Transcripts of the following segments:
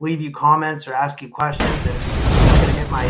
leave you comments or ask you questions and I'm gonna get my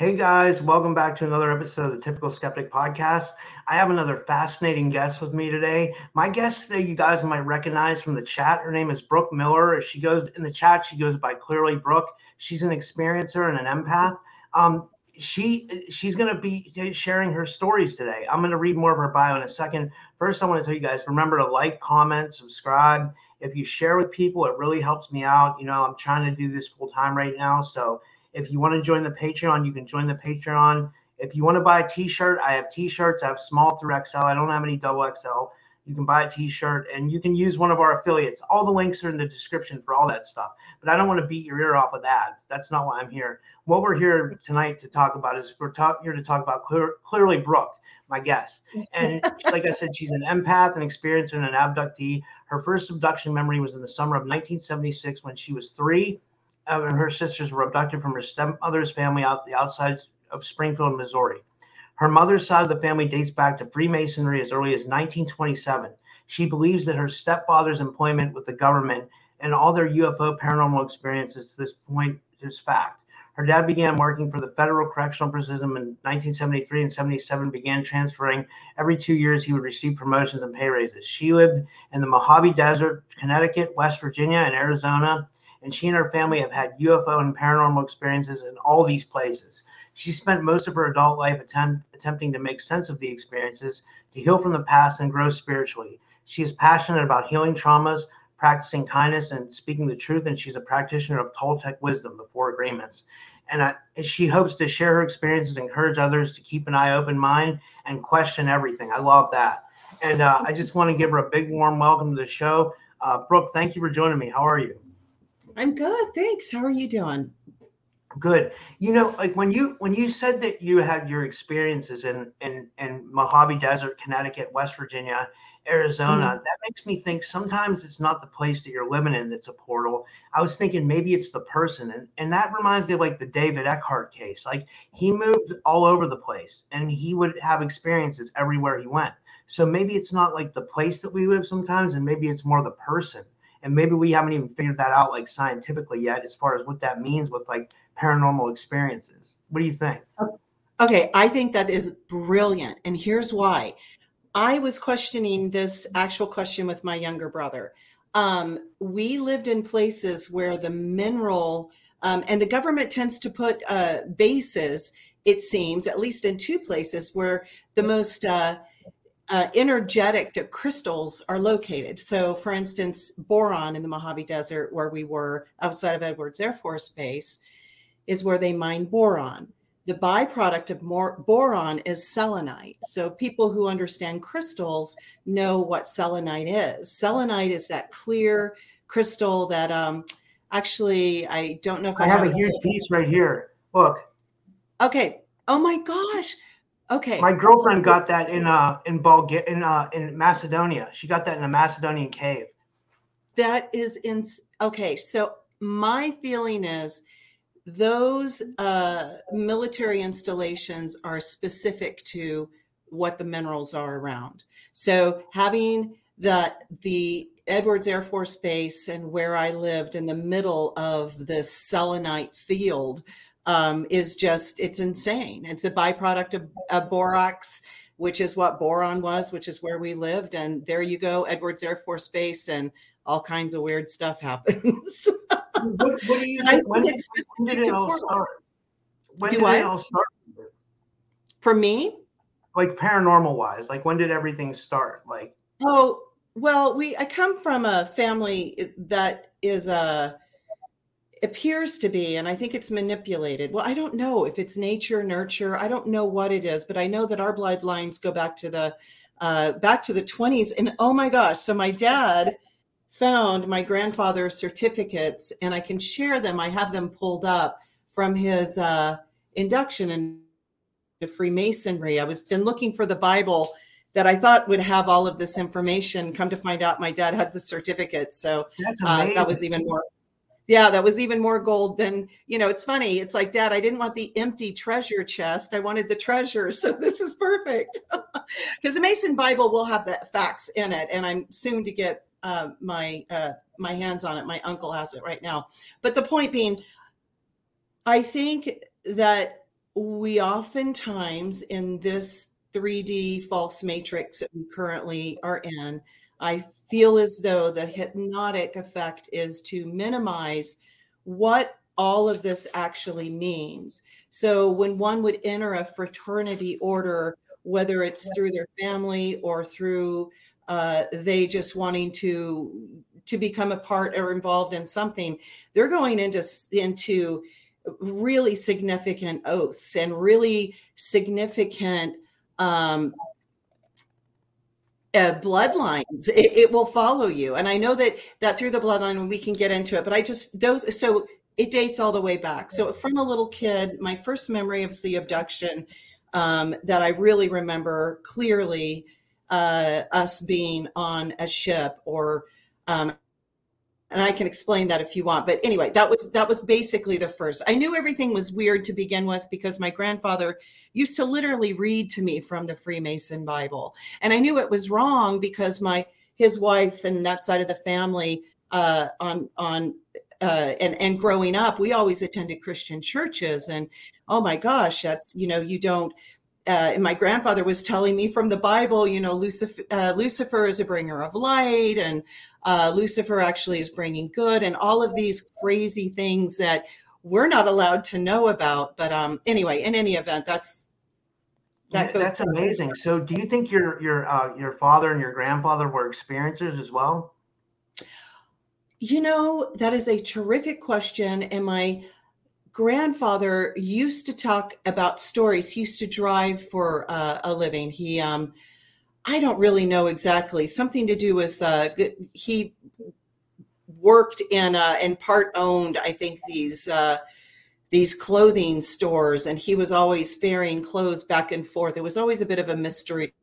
Hey guys, welcome back to another episode of the Typical Skeptic Podcast. I have another fascinating guest with me today. My guest today, you guys might recognize from the chat. Her name is Brooke Miller. If she goes in the chat, she goes by clearly Brooke. She's an experiencer and an empath. Um, she she's going to be sharing her stories today. I'm going to read more of her bio in a second. First, I want to tell you guys remember to like, comment, subscribe. If you share with people, it really helps me out. You know, I'm trying to do this full time right now, so if you want to join the Patreon, you can join the Patreon. If you want to buy a t-shirt, I have t-shirts. I have small through XL. I don't have any double XL. You can buy a t-shirt and you can use one of our affiliates. All the links are in the description for all that stuff. But I don't want to beat your ear off with ads. That's not why I'm here. What we're here tonight to talk about is we're talk, here to talk about clear, clearly Brooke, my guest. And like I said, she's an empath, an experiencer, and an abductee. Her first abduction memory was in the summer of 1976 when she was three and her sisters were abducted from her stepmother's family out the outside of Springfield, Missouri. Her mother's side of the family dates back to Freemasonry as early as 1927. She believes that her stepfather's employment with the government and all their UFO paranormal experiences to this point is fact. Her dad began working for the Federal Correctional Prison in 1973 and 77, began transferring. Every two years, he would receive promotions and pay raises. She lived in the Mojave Desert, Connecticut, West Virginia, and Arizona and she and her family have had UFO and paranormal experiences in all these places. She spent most of her adult life attempt, attempting to make sense of the experiences, to heal from the past, and grow spiritually. She is passionate about healing traumas, practicing kindness, and speaking the truth, and she's a practitioner of Toltec wisdom, the four agreements. And I, she hopes to share her experiences, encourage others to keep an eye open mind, and question everything. I love that. And uh, I just want to give her a big warm welcome to the show. Uh, Brooke, thank you for joining me. How are you? I'm good, thanks. How are you doing? Good. You know, like when you when you said that you had your experiences in in in Mojave Desert, Connecticut, West Virginia, Arizona, Mhm. that makes me think sometimes it's not the place that you're living in that's a portal. I was thinking maybe it's the person, and and that reminds me of like the David Eckhart case. Like he moved all over the place, and he would have experiences everywhere he went. So maybe it's not like the place that we live sometimes, and maybe it's more the person and maybe we haven't even figured that out like scientifically yet as far as what that means with like paranormal experiences what do you think Okay, I think that is brilliant. And here's why. I was questioning this actual question with my younger brother. Um, we lived in places where the mineral, um, and the government tends to put uh, bases, it seems, at least in two places where the most uh, uh, energetic crystals are located. So, for instance, boron in the Mojave Desert, where we were outside of Edwards Air Force Base, is where they mine boron. The byproduct of more boron is selenite. So, people who understand crystals know what selenite is. Selenite is that clear crystal that um, actually, I don't know if I, i have a huge piece right here look Okay. Oh my gosh. Okay. my girlfriend got that in uh in bulgaria in uh in macedonia she got that in a macedonian cave That is in okay. So my feeling is those uh, military installations are specific to what the minerals are around. So having the the Edwards Air Force Base and where I lived in the middle of this selenite field um, is just it's insane. It's a byproduct of, of borax, which is what boron was, which is where we lived. And there you go, Edwards Air Force Base, and all kinds of weird stuff happens. what, what do you I think? It's specific it to all Portland. start? When Do did it all start? For me, Like paranormal wise, like when did everything start? Like Oh, well, we I come from a family that is a appears to be and I think it's manipulated. Well, I don't know if it's nature, nurture. I don't know what it is, but I know that our bloodlines go back to the uh back to the 20s and oh my gosh, so my dad found my grandfather's certificates and I can share them. I have them pulled up from his uh induction into Freemasonry. I was been looking for the Bible that I thought would have all of this information. Come to find out, my dad had the certificate, so uh, that was even more. Yeah, that was even more gold than you know. It's funny. It's like, Dad, I didn't want the empty treasure chest. I wanted the treasure. So this is perfect because the Mason Bible will have the facts in it, and I'm soon to get uh, my uh, my hands on it. My uncle has it right now. But the point being, I think that we oftentimes in this 3D false matrix that we currently are in, I feel as though the hypnotic effect is to minimize what all of this actually means. So when one would enter a fraternity order, whether it's through their family or through uh, they just wanting to to become a part or involved in something, they're going into into really significant oaths and really significant um, uh, bloodlines. It, it will follow you, and I know that that through the bloodline we can get into it. But I just those so it dates all the way back. So from a little kid, my first memory of the abduction um, that I really remember clearly uh, us being on a ship or um, and I can explain that if you want. But anyway, that was that was basically the first. I knew everything was weird to begin with because my grandfather used to literally read to me from the Freemason Bible, and I knew it was wrong because my his wife and that side of the family uh, on on uh, and and growing up, we always attended Christian churches, and oh my gosh, that's you know you don't. Uh, and my grandfather was telling me from the Bible, you know, Lucifer, uh, Lucifer is a bringer of light, and uh, Lucifer actually is bringing good, and all of these crazy things that we're not allowed to know about. But um, anyway, in any event, that's that goes. That's amazing. So, do you think your your uh, your father and your grandfather were experiencers as well? You know, that is a terrific question, and my grandfather used to talk about stories. He used to drive for uh, a living. He um, I don't really know exactly. Something to do with uh, he worked in uh, and part owned, I think these uh, these clothing stores, and he was always ferrying clothes back and forth. It was always a bit of a mystery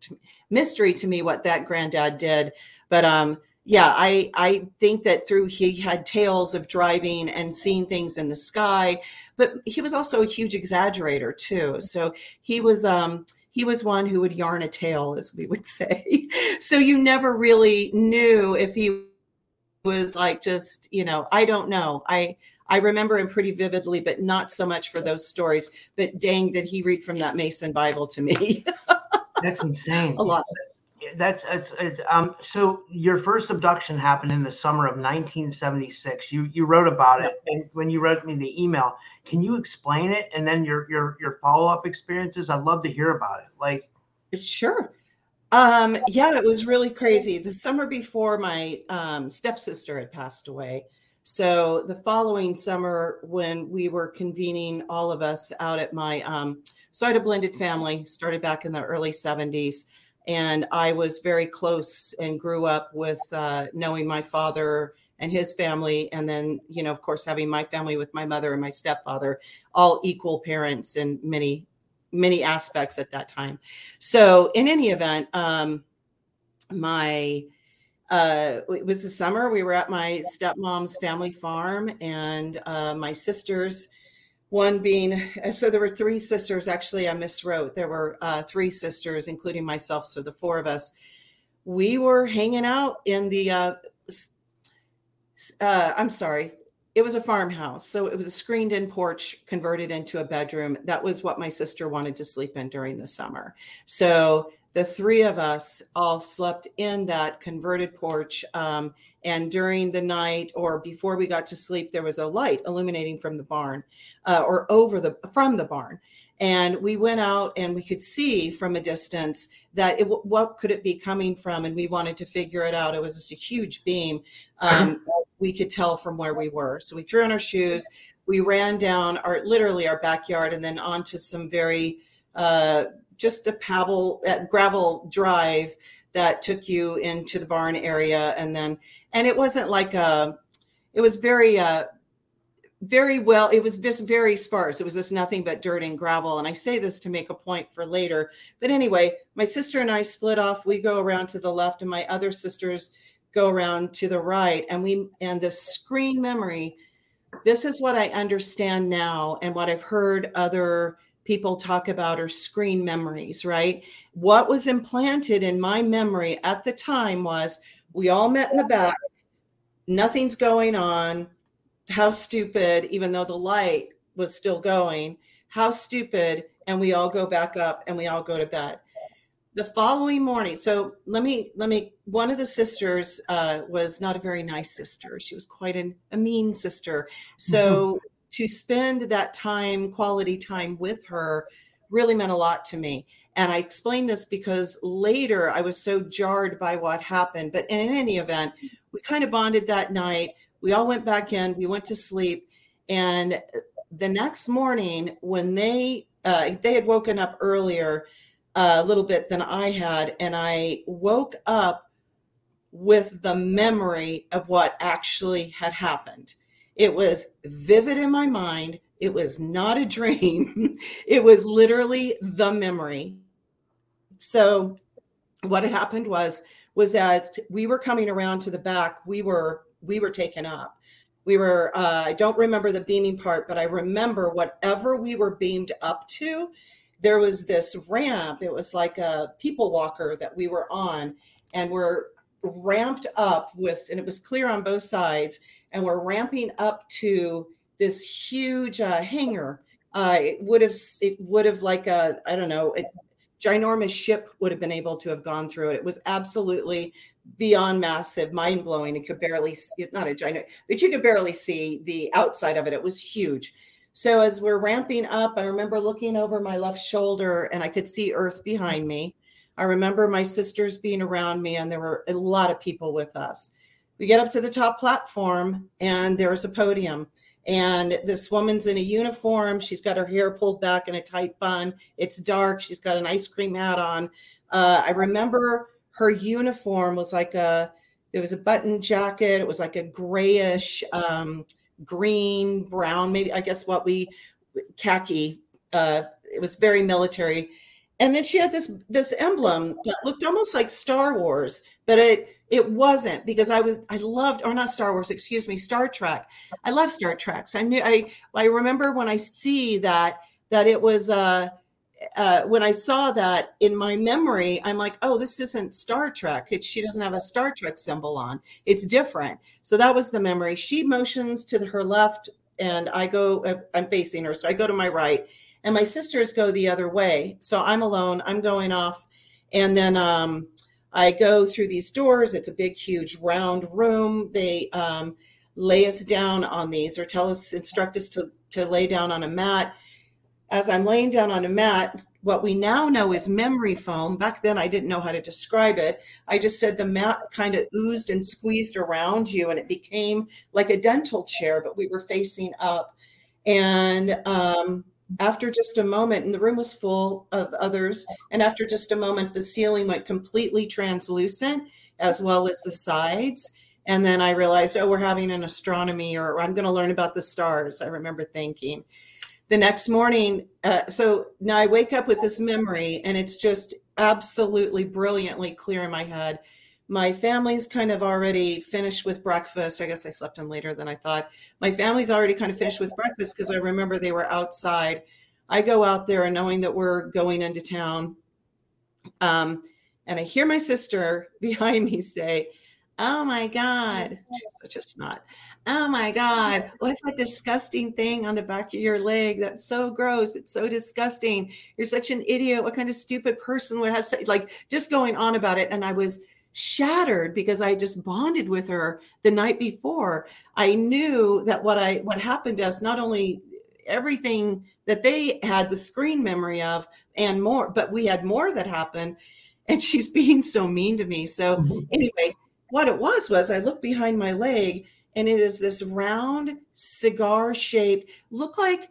to, mystery to me what that granddad did, but um, yeah, I I think that through he had tales of driving and seeing things in the sky, but he was also a huge exaggerator too. So he was um he was one who would yarn a tale, as we would say. so you never really knew if he was like just, you know, I don't know. I I remember him pretty vividly, but not so much for those stories. But dang, did he read from that Mason Bible to me? That's insane. a lot. That's it's, it's um. So your first abduction happened in the summer of 1976. You you wrote about it, and when you wrote me the email, can you explain it? And then your your your follow up experiences. I'd love to hear about it. Like Sure. Um, yeah, it was really crazy. The summer before, my um, stepsister had passed away. So the following summer, when we were convening all of us out at my, um, so I had a blended family, started back in the early 70s. And I was very close and grew up with uh, knowing my father and his family. And then, you know, of course, having my family with my mother and my stepfather, all equal parents in many many aspects at that time. So in any event, um, my uh, it was the summer. We were at my stepmom's family farm, and uh, my sisters, one being so there were three sisters. Actually, I miswrote. There were uh, three sisters, including myself. So the four of us, we were hanging out in the. Uh, uh, I'm sorry. it was a farmhouse. So it was a screened in porch converted into a bedroom. That was what my sister wanted to sleep in during the summer. So the three of us all slept in that converted porch. Um, and during the night or before we got to sleep, there was a light illuminating from the barn uh, or over the from the barn. And we went out and we could see from a distance that it, what could it be coming from? And we wanted to figure it out. It was just a huge beam. Um, we could tell from where we were. So we threw on our shoes. We ran down our literally our backyard and then onto some very uh, just a pavel, gravel drive that took you into the barn area. And then, and it wasn't like a, it was very, uh, very well, it was just very sparse. It was just nothing but dirt and gravel. And I say this to make a point for later. But anyway, my sister and I split off. We go around to the left, and my other sisters go around to the right. And we, and the screen memory, this is what I understand now and what I've heard other people talk about are screen memories, right? What was implanted in my memory at the time was we all met in the back, nothing's going on. How stupid, even though the light was still going, how stupid. And we all go back up and we all go to bed. The following morning, so let me, let me, one of the sisters uh, was not a very nice sister. She was quite an, a mean sister. So mm-hmm to spend that time, quality time with her, really meant a lot to me. And I explain this because later I was so jarred by what happened. But in any event, we kind of bonded that night. We all went back in, we went to sleep. And the next morning, when they uh, they had woken up earlier uh, a little bit than I had, and I woke up with the memory of what actually had happened. It was vivid in my mind. It was not a dream. it was literally the memory. So what had happened was was as we were coming around to the back, we were we were taken up. We were uh, I don't remember the beaming part, but I remember whatever we were beamed up to, there was this ramp. It was like a people walker that we were on, and we're ramped up with, and it was clear on both sides and we're ramping up to this huge uh, hangar. Uh, it would have it would have like a I don't know a ginormous ship would have been able to have gone through it. It was absolutely beyond massive, mind blowing. It could barely it's not a giant, but you could barely see the outside of it. It was huge. So as we're ramping up, I remember looking over my left shoulder and I could see Earth behind me. I remember my sisters being around me, and there were a lot of people with us we get up to the top platform and there's a podium. And this woman's in a uniform. She's got her hair pulled back in a tight bun. It's dark. She's got an ice cream hat on. Uh, i remember her uniform was like a there was a button jacket. It was like a grayish um, green brown maybe i guess what we khaki uh, it was very military. And then she had this this emblem that looked almost like star wars but it it wasn't because I was I loved or not Star Wars, excuse me, Star Trek. I love Star Treks. I knew I I remember when I see that that it was uh uh, when I saw that in my memory, I'm like, oh, this isn't Star Trek. It, she doesn't have a Star Trek symbol on. It's different. So that was the memory. She motions to her left, and I go, uh, I'm facing her. So I go to my right, and my sisters go the other way. So I'm alone. I'm going off. And then um, I go through these doors. It's a big, huge, round room. They um, lay us down on these or tell us, instruct us to, to lay down on a mat. As I'm laying down on a mat, what we now know is memory foam. Back then, I didn't know how to describe it. I just said the mat kind of oozed and squeezed around you, and it became like a dental chair, but we were facing up. And um, after just a moment, and the room was full of others, and after just a moment, the ceiling went completely translucent as well as the sides. And then I realized, oh, we're having an astronomy, or I'm going to learn about the stars. I remember thinking. The next morning, uh, so now I wake up with this memory, and it's just absolutely brilliantly clear in my head my family's kind of already finished with breakfast. I guess I slept in later than I thought. My family's already kind of finished with breakfast because I remember they were outside. I go out there and knowing that we're going into town. Um, and I hear my sister behind me say, Oh my God. She's such a snot. Oh my God. What's that disgusting thing on the back of your leg? That's so gross. It's so disgusting. You're such an idiot. What kind of stupid person would have said, like, just going on about it. And I was shattered because I just bonded with her the night before. I knew that what I, what happened to us, not only everything that they had the screen memory of and more, but we had more that happened. And she's being so mean to me. So, mm-hmm. anyway, what it was was I looked behind my leg and it is this round cigar shaped, look like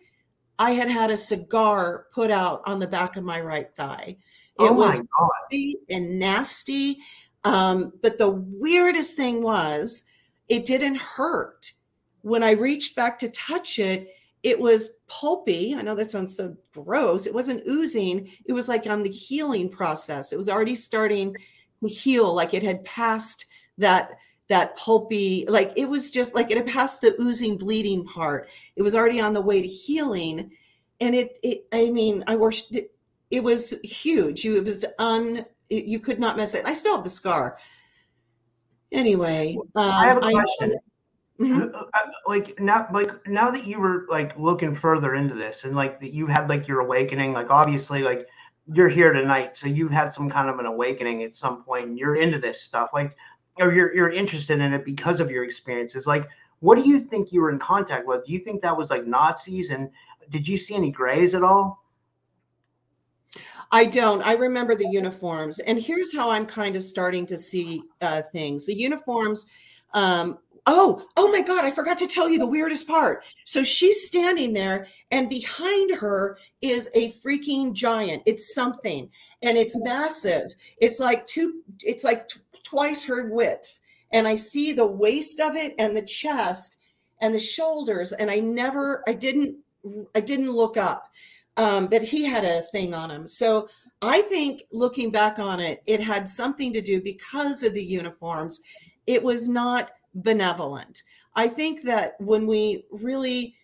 I had had a cigar put out on the back of my right thigh. It oh was and nasty. Um, but the weirdest thing was it didn't hurt. When I reached back to touch it, it was pulpy. I know that sounds so gross. It wasn't oozing. It was like on the healing process. It was already starting to heal, like it had passed that that pulpy like it was just like it had passed the oozing bleeding part it was already on the way to healing and it, it i mean i worshiped it, it was huge it was un you could not miss it i still have the scar anyway um, i have a question I, mm-hmm. Uh, uh, like now like now that you were like looking further into this and like that you had like your awakening like obviously like you're here tonight so you've had some kind of an awakening at some point and you're into this stuff like or you're you're interested in it because of your experiences. Like, what do you think you were in contact with? Do you think that was like Nazis? And did you see any grays at all? I don't. I remember the uniforms, and here's how I'm kind of starting to see uh, things. The uniforms. Um, oh, oh my God! I forgot to tell you the weirdest part. So she's standing there, and behind her is a freaking giant. It's something, and it's massive. It's like two. It's like twice her width. And I see the waist of it and the chest and the shoulders. And I never, I didn't, I didn't look up. Um, but he had a thing on him. So I think looking back on it, it had something to do because of the uniforms. It was not benevolent. I think that when we really,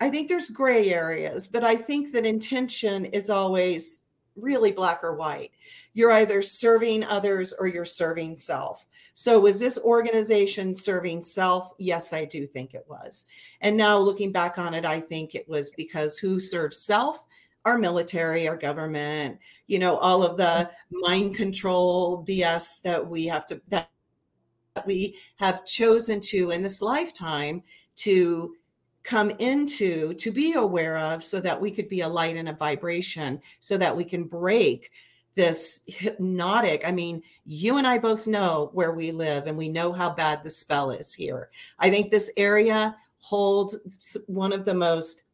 I think there's gray areas, but I think that intention is always really black or white. You're either serving others or you're serving self. So, was this organization serving self? Yes, I do think it was. And now looking back on it, I think it was because who serves self? Our military, our government, you know, all of the mind control BS that we have to, that we have chosen to in this lifetime to come into to be aware of so that we could be a light and a vibration so that we can break this hypnotic i mean you and i both know where we live and we know how bad the spell is here. I think this area holds one of the most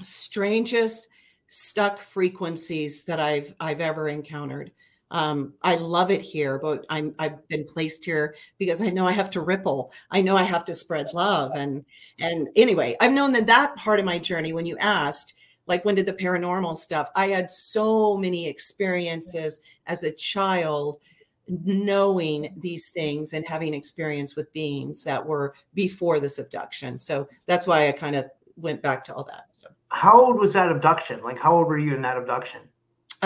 strangest stuck frequencies that i've i've ever encountered um, I love it here, but I'm I've been placed here because I know I have to ripple. I know I have to spread love, and and anyway, I've known that that part of my journey. When you asked, like when did the paranormal stuff? I had so many experiences as a child, knowing these things and having experience with beings that were before this abduction. So that's why I kind of went back to all that. So how old was that abduction? Like how old were you in that abduction?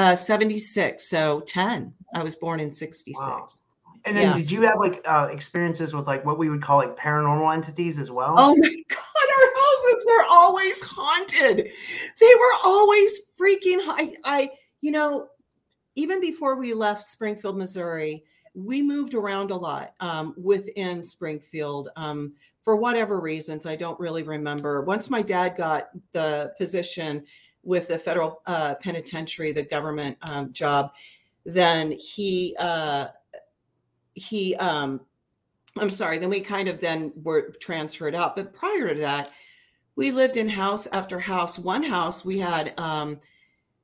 Uh, 76. So 10. I was born in 66. Wow. And then yeah. did you have like uh, experiences with like what we would call like paranormal entities as well? Oh my God, our houses were always haunted. They were always freaking I, I you know, even before we left Springfield, Missouri, we moved around a lot um, within Springfield um, for whatever reasons. I don't really remember. Once my dad got the position, with the federal uh, penitentiary, the government um, job, then he uh, he um, I'm sorry. Then we kind of then were transferred out. But prior to that, we lived in house after house. One house we had. Um,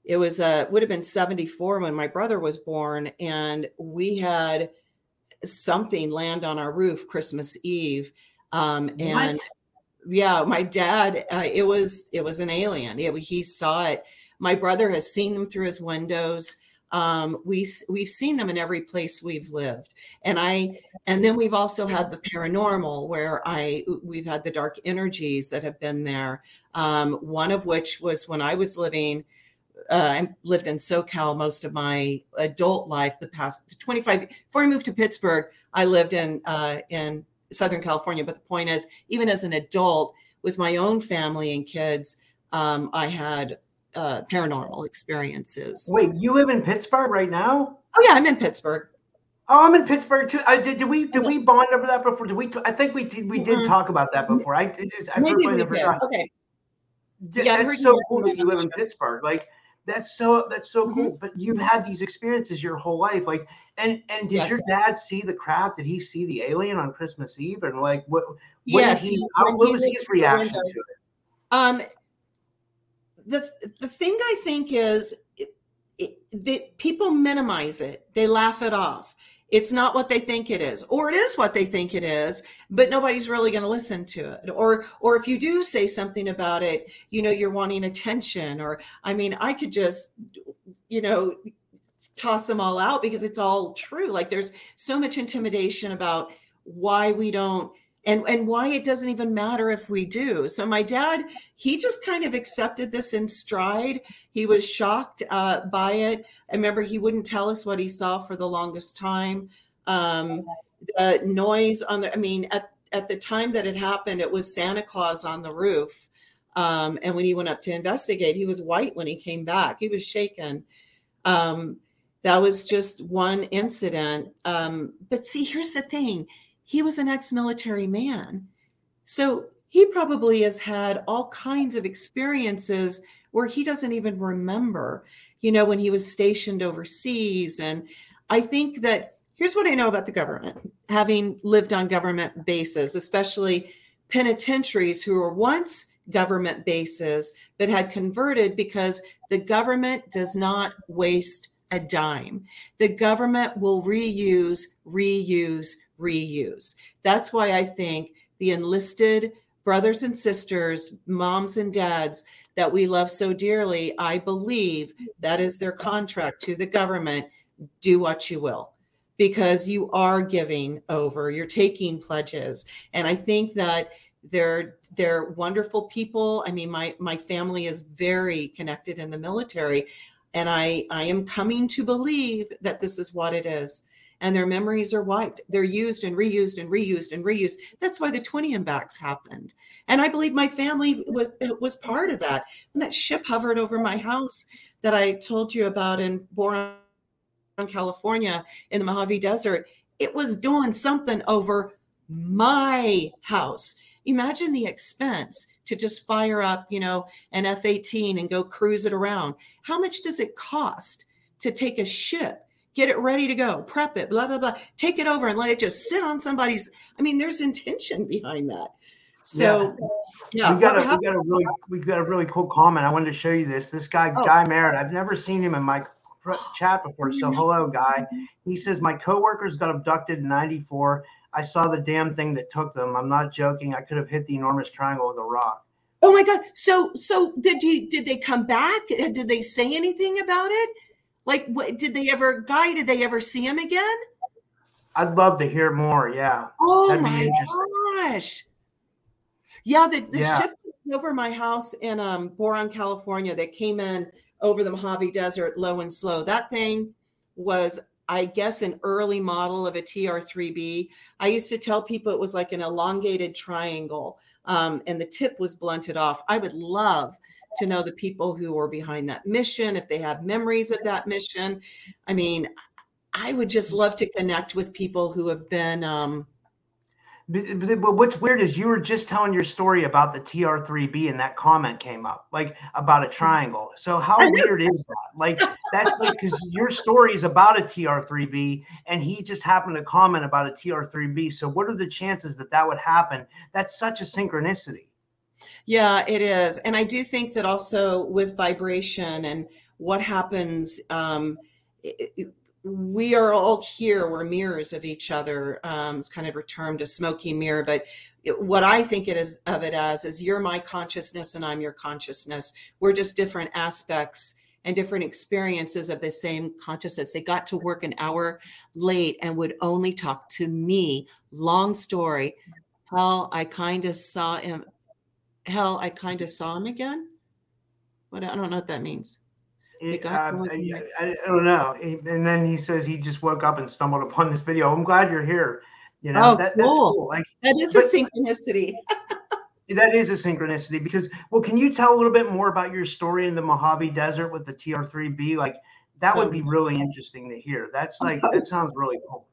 it was uh would have been 74 when my brother was born and we had something land on our roof christmas eve um, and what? Yeah my dad uh, it was it was an alien. It, he saw it. My brother has seen them through his windows. Um, we we've seen them in every place we've lived. And i and then we've also had the paranormal where i we've had the dark energies that have been there um, one of which was when i was living uh, I lived in SoCal most of my adult life. The past 25 before I moved to Pittsburgh, I lived in uh, in Southern California. But the point is, even as an adult with my own family and kids, um, I had uh, paranormal experiences. Wait, you live in Pittsburgh right now? Oh yeah, I'm in Pittsburgh. Oh, I'm in Pittsburgh too. I did. Did we did we bond over that before? Did we? I think we did. We did Mhm. talk about that before. I, I Maybe we did. forgot. Okay. Th- Yeah, that's so cool that you live in. Pittsburgh. Like that's so that's so Mhm. cool. But you've had these experiences your whole life. Like and and did your dad see the crap? Did he see the alien on Christmas Eve? And like what? what Yes. he, he- how, what was his reaction window- to it? Um, the the thing I think is it, it, that people minimize it. They laugh it off. It's not what they think it is, or it is what they think it is, but nobody's really going to listen to it. Or or if you do say something about it, you know, you're wanting attention. Or I mean, I could just, you know, toss them all out because it's all true. Like there's so much intimidation about why we don't and and why it doesn't even matter if we do. So my dad he just kind of accepted this in stride. He was shocked uh, by it. I remember he wouldn't tell us what he saw for the longest time. Um, the noise on the i mean at, at the time that it happened it was santa claus on the roof. Um, and when he went up to investigate he was white when he came back. He was shaken. Um, that was just one incident. Um, but see here's the thing. He was an ex-military man. So he probably has had all kinds of experiences where he doesn't even remember you know when he was stationed overseas. And i think that here's what i know about the government having lived on government bases especially penitentiaries who were once government bases that had converted because the government does not waste a dime. The government will reuse, reuse, reuse. That's why I think the enlisted brothers and sisters, moms and dads that we love so dearly, I believe that is their contract to the government. Do what you will because you are giving over, you're taking pledges. And I think that they're they're wonderful people. I mean, my my family is very connected in the military and I, I am coming to believe that this is what it is. And their memories are wiped. They're used and reused and reused and reused. That's why the 20 backs happened. And I believe my family was was part of that. When that ship hovered over my house that I told you about in Boron, California, in the Mojave Desert, it was doing something over my house. Imagine the expense to just fire up, you know, an F 18 and go cruise it around. How much does it cost to take a ship, get it ready to go, prep it, blah, blah, blah, take it over and let it just sit on somebody's? I mean, there's intention behind that. So, yeah. we got a we got a really we got a really cool comment. I wanted to show you this. This guy Oh. Guy Merritt. I've never seen him in my chat before. So hello, Guy. He says my coworkers got abducted in '94. I saw the damn thing that took them. I'm not joking. I could have hit the enormous triangle with a rock. Oh my God. So, so did you, did they come back? Did they say anything about it? Like, what, did they ever, Guy, did they ever see him again? I'd love to hear more. Yeah. Oh That'd my gosh. Yeah, the, the Yeah. ship over my house in um, Boron, California, that came in over the Mojave Desert low and slow. That thing was, I guess, an early model of a TR3B. I used to tell people it was like an elongated triangle um, and the tip was blunted off. I would love to know the people who were behind that mission, if they have memories of that mission. I mean, I would just love to connect with people who have been. Um, what's weird is you were just telling your story about the TR3B and that comment came up, like about a triangle. So how weird is that? Like that's like because your story is about a TR3B and he just happened to comment about a TR3B. So what are the chances that that would happen? That's such a synchronicity. Yeah, it is. And I do think that also with vibration and what happens, um, it- it- we are all here. We're mirrors of each other. Um, it's kind of a term to smoky mirror, but it, what I think it is of it as is you're my consciousness and I'm your consciousness. We're just different aspects and different experiences of the same consciousness. They got to work an hour late and would only talk to me. Long story. Hell, I kind of saw him hell, I kind of saw him again. What I don't know what that means. It, uh, I. I, don't know. And then he says he just woke up and stumbled upon this video. I'm glad you're here. You know, Oh, that, that's cool. cool. Like That is But- a synchronicity. that is a synchronicity because well, can you tell a little bit more about your story in the Mojave Desert with the TR3B? Like that would Oh. be really interesting to hear. That's like that sounds really cool.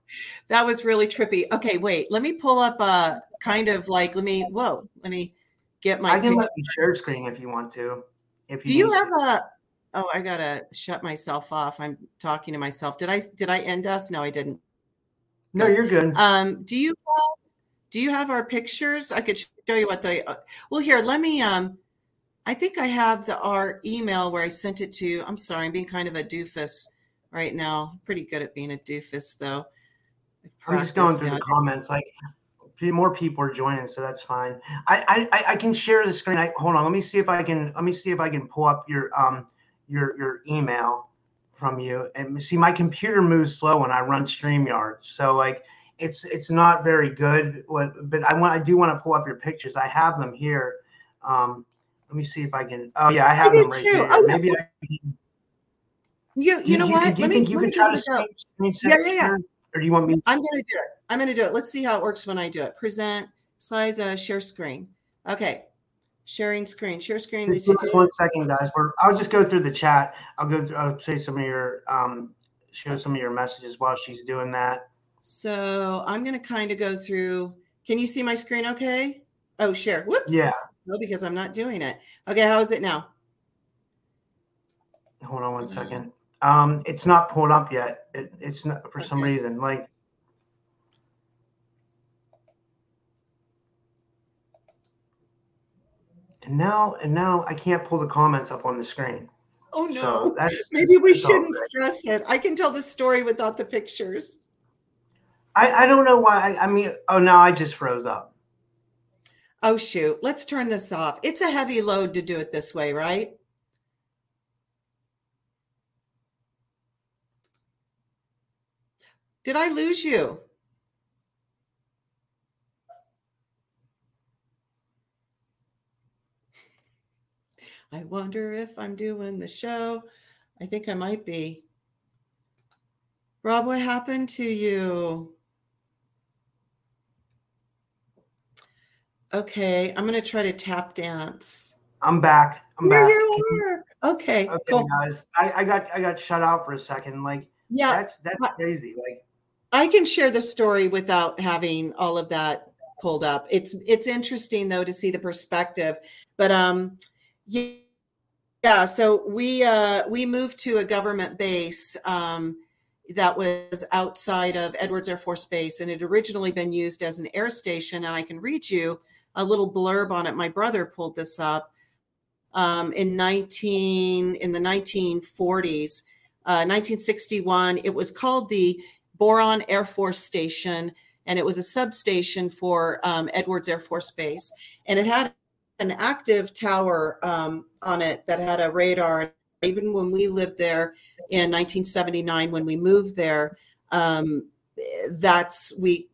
That was really trippy. Okay, wait. Let me pull up a kind of like. Let me. Whoa. Let me get my. I can picture. let you share screen if you want to. If you Do you have to. a? Oh, I gotta shut myself off. I'm talking to myself. Did I? Did I end us? No, I didn't. No, you're good. Um, do you have, do you have our pictures? I could show you what they. uh, Well, here, let me. Um, I think I have the our email where I sent it to. I'm sorry, I'm being kind of a doofus right now. Pretty good at being a doofus, though. I've I'm just going through now. the comments. Like more people are joining, so that's fine. I I, I- I can share the screen. I, hold on. Let me see if I can. Let me see if I can pull up your um your your email from you and see my computer moves slow when I run StreamYard. So like it's it's not very good. What but I want I do want to pull up your pictures. I have them here. Um, let me see if I can. Oh yeah, I have do them right too. here. Oh, yeah. Maybe I can, You, you know what? Do you Let me, you let can me try to it a go. screen, screen Yeah, yeah, yeah. or do you want me? I'm to do it. I'm going to do it. Let's see how it works when I do it. Present slides, uh, share screen. Okay. Sharing screen. Share screen. Just Lisa, give us do- one second, guys. We're, I'll just go through the chat. I'll go. Through, I'll say some of your um, show some of your messages while she's doing that. So I'm going to kind of go through. Can you see my screen okay? Oh, share. Whoops. Yeah. No, because I'm not doing it. Okay. How is it now? Hold on one second. Um, it's not pulled up yet. It, it's not for some reason. Like and now and now I can't pull the comments up on the screen. Oh, So no. that's Maybe we shouldn't stress it. I can tell the story without the pictures. I, I don't know why. I, I mean, oh no, I just froze up. Oh, shoot. Let's turn this off. It's a heavy load to do it this way, right? Did I lose you? I wonder if I'm doing the show. I think I might be. Rob, what happened to you? Okay, I'm going to try to tap dance. I'm back. I'm You're back. here. Okay, Okay, cool. guys. I, I got I got shut out for a second. Like Yeah, that's that's crazy. Like I can share the story without having all of that pulled up. It's it's interesting though to see the perspective. But um yeah, yeah so we uh we moved to a government base um that was outside of Edwards Air Force Base and it had originally been used as an air station and I can read you a little blurb on it. My brother pulled this up um, in 19 in the 1940s. Uh, 1961, it was called the Boron Air Force Station, and it was a substation for um, Edwards Air Force Base. And it had an active tower um, on it that had a radar. Even when we lived there in 1979, when we moved there, um, that's we.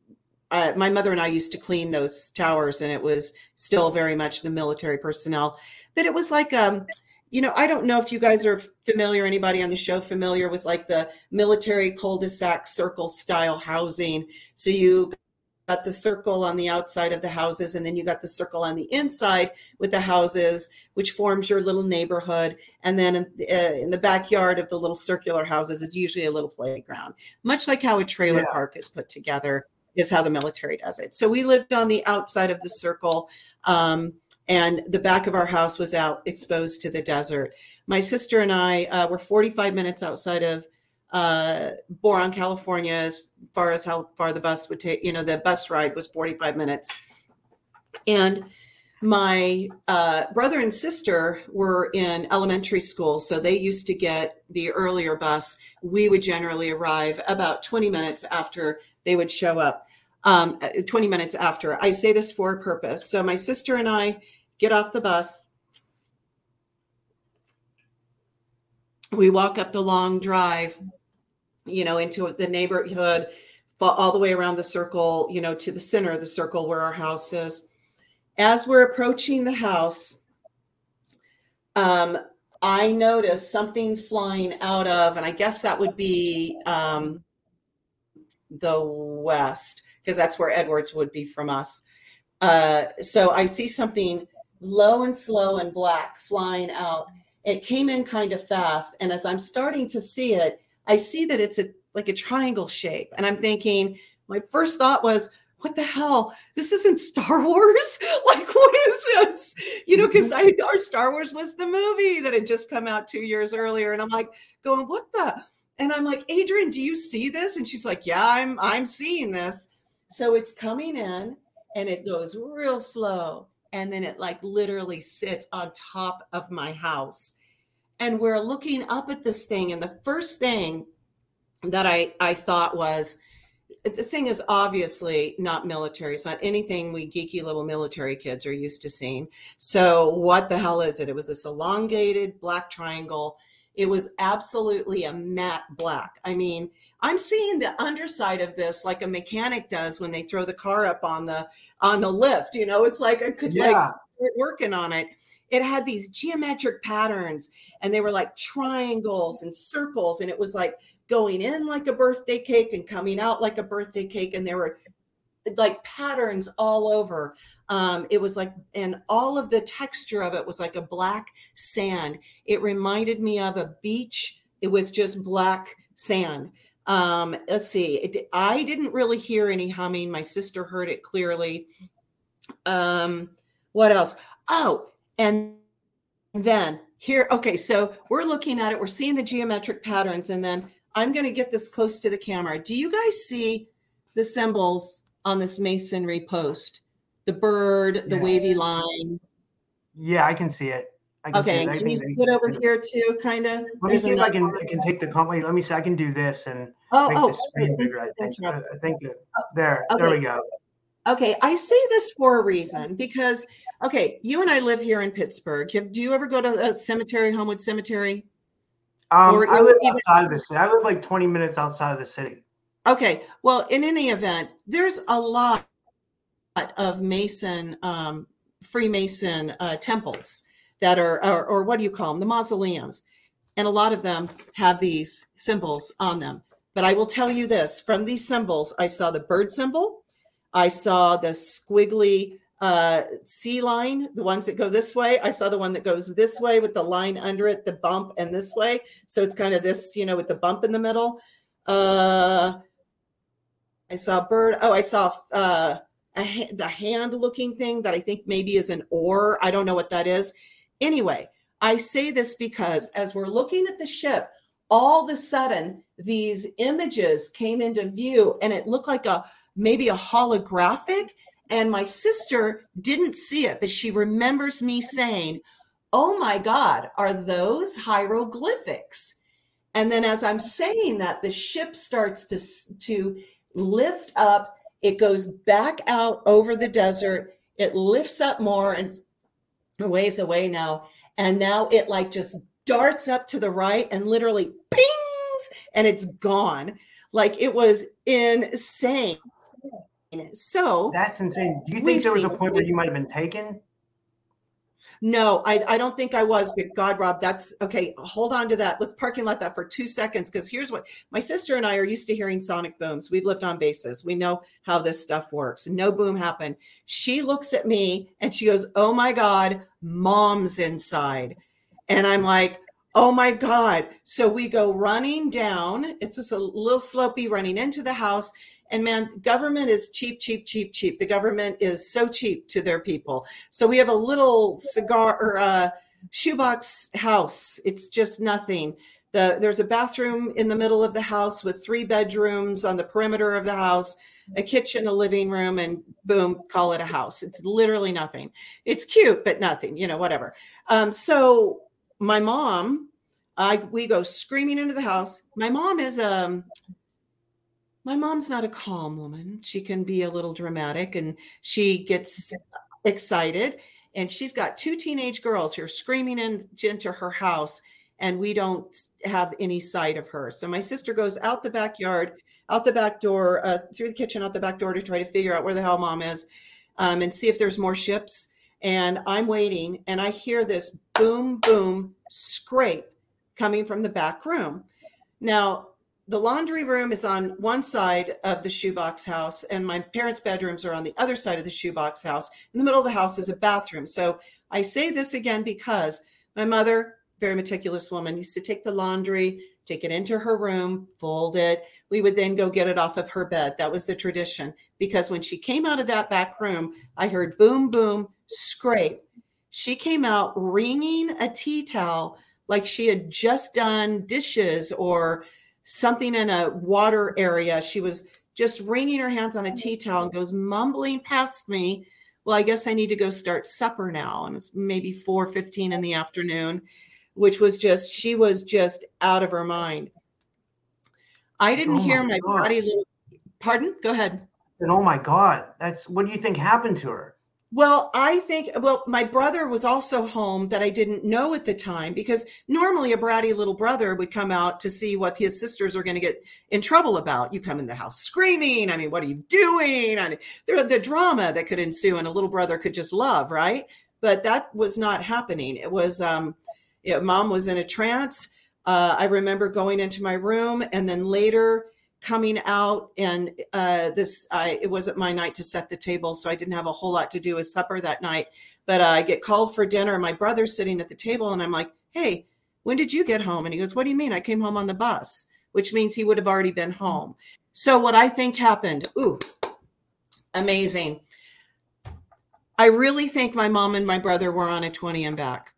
Uh, my mother and I used to clean those towers, and it was still very much the military personnel. But it was like um, you know, I don't know if you guys are familiar, anybody on the show familiar with like the military cul-de-sac circle style housing. So you got the circle on the outside of the houses, and then you got the circle on the inside with the houses, which forms your little neighborhood. And then in, uh, in the backyard of the little circular houses is usually a little playground, much like how a trailer Yeah. park is put together. Is how the military does it. So we lived on the outside of the circle. Um, and the back of our house was out exposed to the desert. My sister and I uh, were 45 minutes outside of uh, Boron, California, as far as how far the bus would take. You know, the bus ride was 45 minutes. And my uh, brother and sister were in elementary school, so they used to get the earlier bus. We would generally arrive about 20 minutes after they would show up. Um, uh, 20 minutes after. I say this for a purpose. So my sister and I get off the bus. We walk up the long drive, you know, into the neighborhood, all the way around the circle, you know, to the center of the circle where our house is. As we're approaching the house, um, I noticed something flying out of, and I guess that would be um, the west, because that's where Edwards would be from us. Uh, so I see something low and slow and black flying out. It came in kind of fast, and as I'm starting to see it, I see that it's a like a triangle shape, and I'm thinking. My first thought was, what the hell? This isn't Star Wars. like, what is this? You know, because I our Star Wars was the movie that had just come out two years earlier, and I'm like going, what the? And I'm like, Adrian, do you see this? And she's like, Yeah, I'm I'm seeing this. So it's coming in, and it goes real slow, and then it like literally sits on top of my house, and we're looking up at this thing, and the first thing that I I thought was this thing is obviously not military. It's not anything we geeky little military kids are used to seeing. So, what the hell is it? It was this elongated black triangle. It was absolutely a matte black. I mean, I'm seeing the underside of this like a mechanic does when they throw the car up on the on the lift. You know, it's like I could yeah. like working on it. It had these geometric patterns and they were like triangles and circles and it was like going in like a birthday cake and coming out like a birthday cake and there were like patterns all over. Um, it was like and all of the texture of it was like a black sand. It reminded me of a beach with just black sand. Um, let's see it, i didn't really hear any humming. My sister heard it clearly. Um, what else? Oh and then here okay so we're looking at it we're seeing the geometric patterns and then I'm going to get this close to the camera. Do you guys see the symbols on this masonry post? The bird, the yeah. wavy line. Yeah, I can see it. Can okay, see it. can you put over here too, kind of? Let me see if I can, I can take the wait. Let me see. I can do this and oh, make oh, screen bigger. I think. I uh, think there, okay. there we go. Okay, I say this for a reason because okay, you and I live here in Pittsburgh. Do you ever go to a cemetery, Homewood Cemetery? Um, or, I live outside of the city. I live like 20 minutes outside of the city. Okay. Well, in any event, there's a lot of Mason, um, Freemason uh, temples that are, or, or what do you call them? The mausoleums. And a lot of them have these symbols on them. But I will tell you this from these symbols, I saw the bird symbol, I saw the squiggly uh, C line, the ones that go this way. I saw the one that goes this way with the line under it, the bump, and this way. So it's kind of this, you know, with the bump in the middle. Uh, I saw a bird. Oh, I saw uh, a, the hand looking thing that I think maybe is an oar. I don't know what that is. Anyway, I say this because as we're looking at the ship, all of a sudden these images came into view and it looked like a maybe a holographic and my sister didn't see it, but she remembers me saying, Oh my God, are those hieroglyphics? And then as I'm saying that, the ship starts to, to lift up. It goes back out over the desert. It lifts up more and ways away now. And now it like just darts up to the right and literally pings and it's gone. Like it was insane. So that's insane. Do you think there was a point where you might have been taken? No, I, I don't think I was, but God, Rob, that's okay. Hold on to that. Let's parking lot that for two seconds because here's what my sister and I are used to hearing sonic booms. We've lived on bases. We know how this stuff works. No boom happened. She looks at me and she goes, Oh my God, mom's inside. And I'm like, Oh my God. So we go running down. It's just a little slopey running into the house. And man, government is cheap, cheap, cheap, cheap. The government is so cheap to their people. So we have a little cigar or a uh, shoebox house. It's just nothing. The, there's a bathroom in the middle of the house with three bedrooms on the perimeter of the house, a kitchen, a living room, and boom, call it a house. It's literally nothing. It's cute, but nothing, you know, whatever. Um, so my mom, I we go screaming into the house. My mom is um my mom's not a calm woman. She can be a little dramatic and she gets excited. And she's got two teenage girls who are screaming into her house, and we don't have any sight of her. So my sister goes out the backyard, out the back door, uh, through the kitchen, out the back door to try to figure out where the hell mom is um, and see if there's more ships. And I'm waiting, and I hear this boom, boom, scrape coming from the back room. Now, the laundry room is on one side of the shoebox house, and my parents' bedrooms are on the other side of the shoebox house. In the middle of the house is a bathroom. So I say this again because my mother, very meticulous woman, used to take the laundry, take it into her room, fold it. We would then go get it off of her bed. That was the tradition because when she came out of that back room, I heard boom, boom, scrape. She came out wringing a tea towel like she had just done dishes or something in a water area. She was just wringing her hands on a tea towel and goes mumbling past me. Well, I guess I need to go start supper now. And it's maybe 4:15 in the afternoon, which was just she was just out of her mind. I didn't oh hear my, my body little pardon, go ahead. And oh my God, that's what do you think happened to her? Well, I think, well, my brother was also home that I didn't know at the time because normally a bratty little brother would come out to see what his sisters are going to get in trouble about. You come in the house screaming. I mean, what are you doing? I mean, the drama that could ensue and a little brother could just love, right? But that was not happening. It was, um, mom was in a trance. Uh, I remember going into my room and then later, coming out and uh, this I, it wasn't my night to set the table so i didn't have a whole lot to do with supper that night. But uh, i get called for dinner and my brother's sitting at the table and i'm like hey when did you get home? And he goes what do you mean? I came home on the bus which means he would have already been home. So what i think happened ooh amazing. I really think my mom and my brother were on a 20 and back.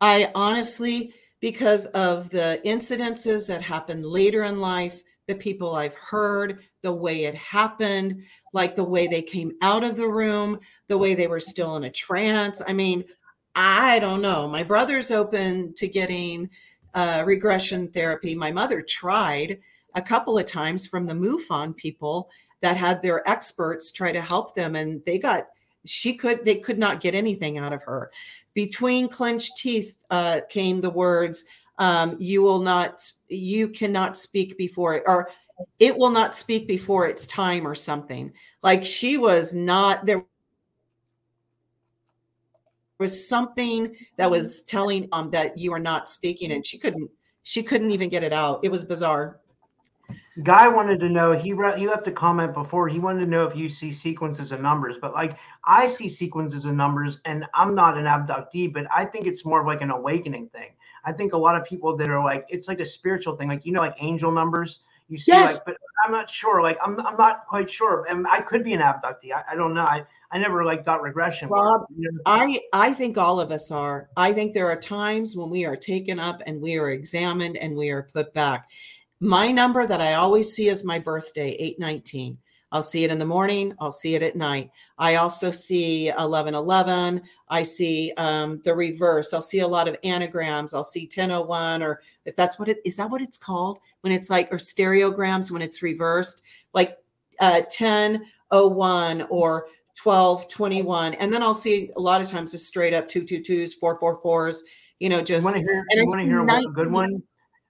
I honestly because of the incidences that happened later in life the people I've heard, the way it happened, like the way they came out of the room, the way they were still in a trance. I mean, I don't know. My brother's open to getting uh, regression therapy. My mother tried a couple of times from the MUFON people that had their experts try to help them, and they got she could they could not get anything out of her. Between clenched teeth uh, came the words, um, you will not you cannot speak before it or it will not speak before its time or something. Like she was not there was something that was telling um that you are not speaking and she couldn't she couldn't even get it out. It was bizarre. Guy wanted to know he re- he left a comment before he wanted to know if you see sequences of numbers but like i see sequences of numbers and i'm not an abductee but i think it's more of like an awakening thing I think a lot of people that are like, it's like a spiritual thing, like you know, like angel numbers. You see, yes. like, but I'm not sure. Like, I'm, I'm not quite sure. And I could be an abductee. I, I don't know. I, I never like got regression. Rob, I, I think all of us are. I think there are times when we are taken up and we are examined and we are put back. My number that I always see is my birthday, 819. I'll see it in the morning. I'll see it at night. I also see 1111. I see um, the reverse. I'll see a lot of anagrams. I'll see 1001, or if that's what it is, that what it's called when it's like, or stereograms when it's reversed, like uh, 1001 or 1221. And then I'll see a lot of times just straight up 222s, 444s, you know, just. You want to hear, hear a good one?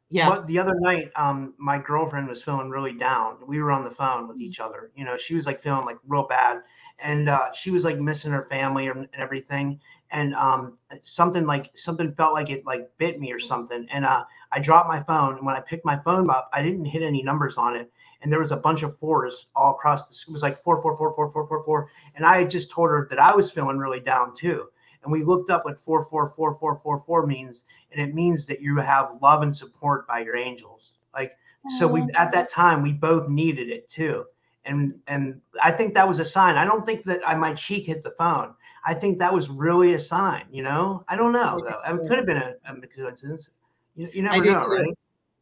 Yeah. But the other night, um, my girlfriend was feeling really down. We were on the phone with each other. You know, she was like feeling like real bad, and uh, she was like missing her family and everything. And um, something like something felt like it like bit me or something. And uh, I dropped my phone. And when I picked my phone up, I didn't hit any numbers on it. And there was a bunch of fours all across the. It was like four, four, four, four, four, four, four. And I had just told her that I was feeling really down too and we looked up what 44444 means and it means that you have love and support by your angels. Like so we at that time we both needed it too. And and i think that was a sign. I don't think that I, my cheek hit the phone. I think that was really a sign you know? I don't know though. It could have been a, a coincidence. You, you never know right?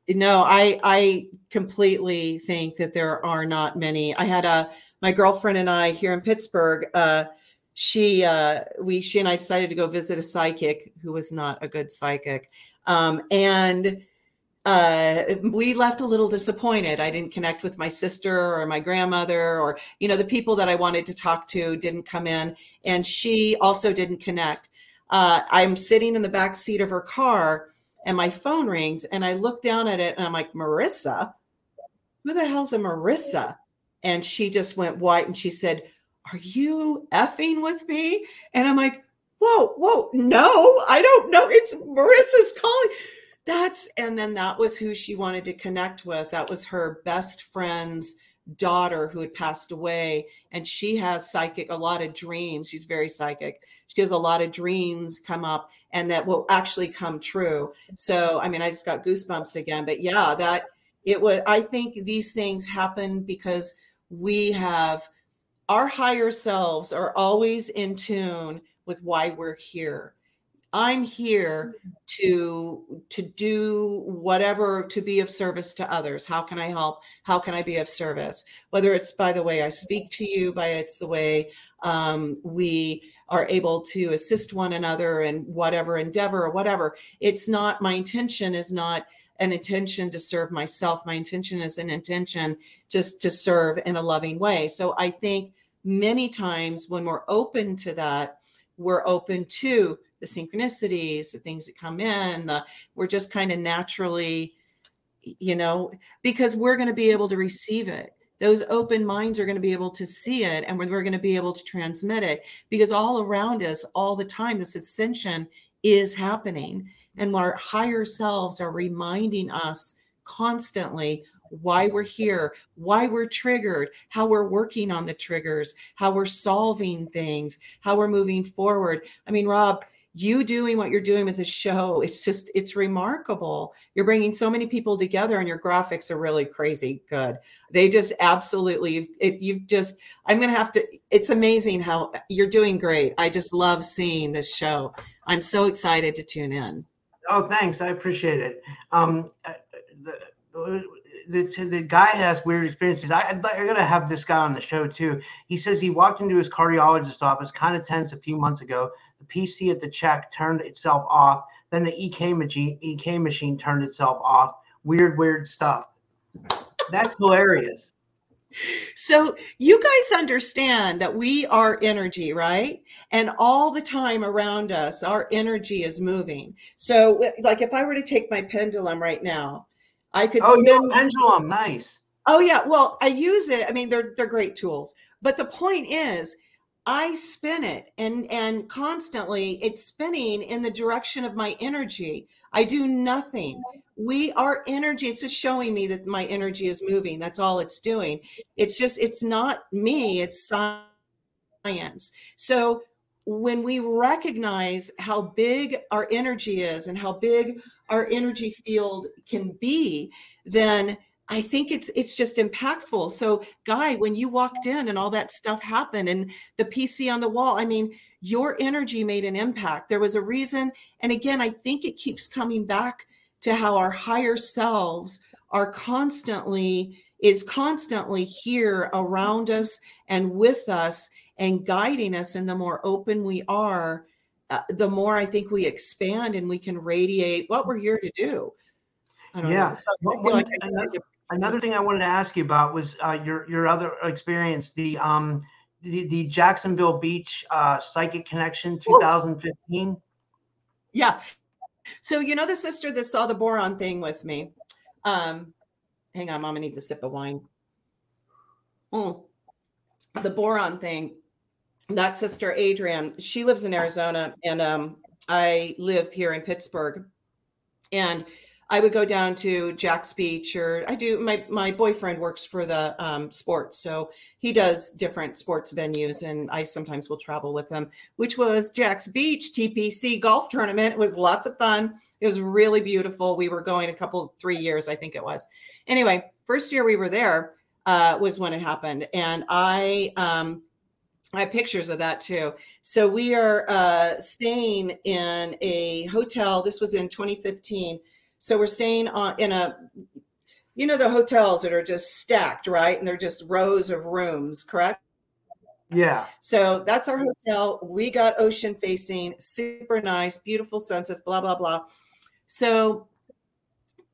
No i i completely think that there are not many. I had a my girlfriend and i here in pittsburgh uh she uh we she and i decided to go visit a psychic who was not a good psychic. Um and uh we left a little disappointed. I didn't connect with my sister or my grandmother or you know the people that i wanted to talk to didn't come in and she also didn't connect. Uh i'm sitting in the back seat of her car and my phone rings and i look down at it and i'm like marissa? Who the hell's a marissa? And she just went white and she said are you effing with me? And I'm like, whoa, whoa, no, I don't know. It's Marissa's calling. That's, and then that was who she wanted to connect with. That was her best friend's daughter who had passed away and she has psychic a lot of dreams she's very psychic she has a lot of dreams come up and that will actually come true so i mean i just got goosebumps again but yeah that it was, i think these things happen because we have our higher selves are always in tune with why we're here. I'm here to to do whatever to be of service to others. How can i help? How can i be of service? Whether it's by the way i speak to you by it's the way um, we are able to assist one another in whatever endeavor or whatever. It's not my intention is not an intention to serve myself my intention is an intention just to serve in a loving way so i think many times when we're open to that we're open to the synchronicities, the things that come in. The, we're just kind of naturally, you know, because we're going to be able to receive it. Those open minds are going to be able to see it and we're, we're going to be able to transmit it because all around us, all the time, this ascension is happening. And our higher selves are reminding us constantly why we're here, why we're triggered, how we're working on the triggers, how we're solving things, how we're moving forward. I mean, Rob, you doing what you're doing with the show it's just it's remarkable. You're bringing so many people together and your graphics are really crazy good. They just absolutely you've, it, you've just i'm gonna have to it's amazing how you're doing great. I just love seeing this show. I'm so excited to tune in oh thanks i appreciate it um uh, the, the, the guy has weird experiences. I, I'm going to have this guy on the show too. He says he walked into his cardiologist office kind of tense a few months ago the PC at the check turned itself off. Then the EK machine, EK machine turned itself off. Weird, weird stuff. That's hilarious. So you guys understand that we are energy, right? And all the time around us, our energy is moving. So, like if I were to take my pendulum right now, I could. Oh, spin- pendulum, nice. Oh yeah, well, I use it. I mean, they're they're great tools. But the point is, I spin it and and constantly it's spinning in the direction of my energy. I do nothing. We are energy. It's just showing me that my energy is moving. That's all it's doing. It's just it's not me, it's science. So when we recognize how big our energy is and how big our energy field can be, then I think it's it's just impactful. So, Guy, when you walked in and all that stuff happened, and the PC on the wall, I mean, your energy made an impact. There was a reason, and again, I think it keeps coming back to how our higher selves are constantly is constantly here around us and with us and guiding us. And the more open we are, uh, the more I think we expand and we can radiate what we're here to do. yeah. Like another, another thing I wanted to ask you about was uh, your your other experience, the um the, the Jacksonville Beach uh, Psychic Connection 2015. Yeah. So you know the sister that saw the boron thing with me. Um, hang on, Mama needs a sip of wine. Mm. The boron thing. That sister Adrienne, she lives in Arizona, and um, I live here in Pittsburgh, and I would go down to Jack's Beach or I do my my boyfriend works for the um, sports, so he does different sports venues, and I sometimes will travel with him. Which was Jack's Beach TPC golf tournament. It was lots of fun. It was really beautiful. We were going a couple three years, I think it was. Anyway, first year we were there uh, was when it happened, and I. Um, I have pictures of that too. So we are uh, staying in a hotel. This was in 2015 so we're staying on in a, you know, the hotels that are just stacked, right? And they're just rows of rooms, correct? Yeah. So that's our hotel. We got ocean facing, super nice, beautiful sunsets, blah, blah, blah. So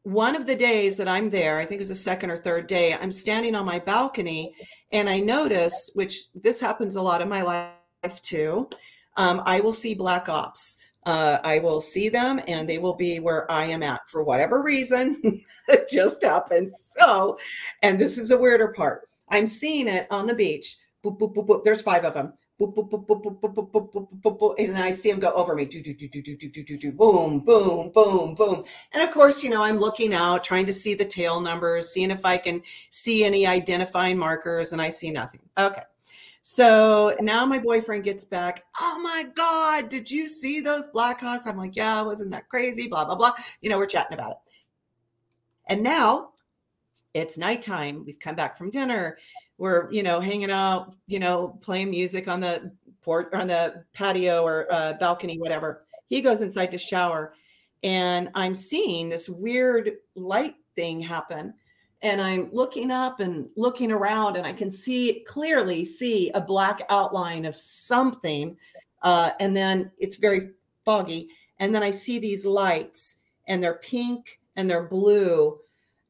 one of the days that I'm there, I think it's the second or third day, I'm standing on my balcony and I notice, which this happens a lot in my life too, um, I will see black ops uh, I will see them and they will be where I am at for whatever reason. it just happens. So, and this is a weirder part. I'm seeing it on the beach. Boop, boop, boop, boop. There's five of them. boop, boop, boop, boop, boop, boop, boop, boop, boop, boop, boop, and I see him go over me, do, do, do, do, do, do, do, do, boom, boom, boom, boom. And of course, you know, I'm looking out, trying to see the tail numbers, seeing if I can see any identifying markers, and I see nothing. Okay. So now my boyfriend gets back. Oh my God, did you see those Blackhawks? I'm like, yeah, wasn't that crazy? Blah, blah, blah. You know, we're chatting about it. And now it's nighttime. We've come back from dinner. We're, you know, hanging out, you know, playing music on the port on the patio or uh, balcony, whatever. He goes inside to shower, and I'm seeing this weird light thing happen. And I'm looking up and looking around, and I can see clearly see a black outline of something. Uh, and then it's very foggy. And then I see these lights, and they're pink and they're blue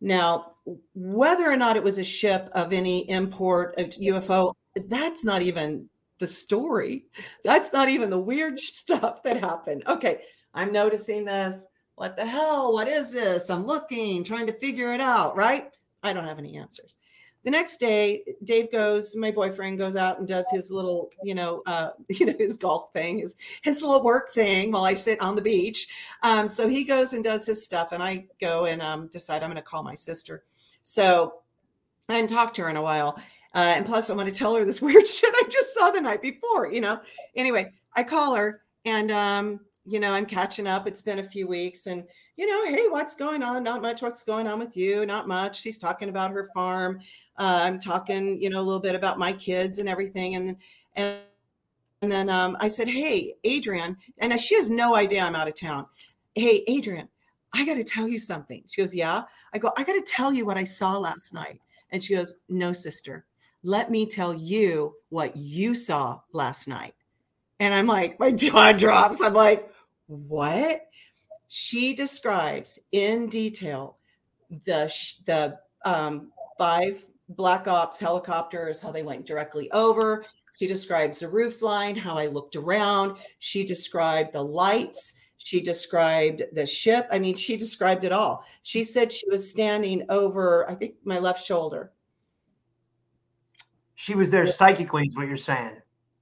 now, whether or not it was a ship of any import, a UFO, that's not even the story. That's not even the weird stuff that happened. Okay, I'm noticing this. What the hell? What is this? I'm looking, trying to figure it out, right? I don't have any answers. The next day dave goes my boyfriend goes out and does his little you know uh, you know his golf thing his his little work thing while i sit on the beach. Um, so he goes and does his stuff and i go and um, decide i'm going to call my sister. So i hadn't talked to her in a while uh, and plus i want to tell her this weird shit i just saw the night before you know? Anyway i call her and um, you know i'm catching up. It's been a few weeks and you know, hey, what's going on? Not much. What's going on with you? Not much. She's talking about her farm. Uh, I'm talking, you know, a little bit about my kids and everything. And and and then um, I said, hey, Adrian, and she has no idea I'm out of town. Hey, Adrian, I got to tell you something. She goes, yeah. I go, I got to tell you what I saw last night. And she goes, no, sister. Let me tell you what you saw last night. And I'm like, my jaw drops. I'm like, what? She describes in detail the the um, five black ops helicopters how they went directly over. She describes the roof line how i looked around. She described the lights. She described the ship. I mean she described it all. She said she was standing over i think my left shoulder. She was there psychically is what you're saying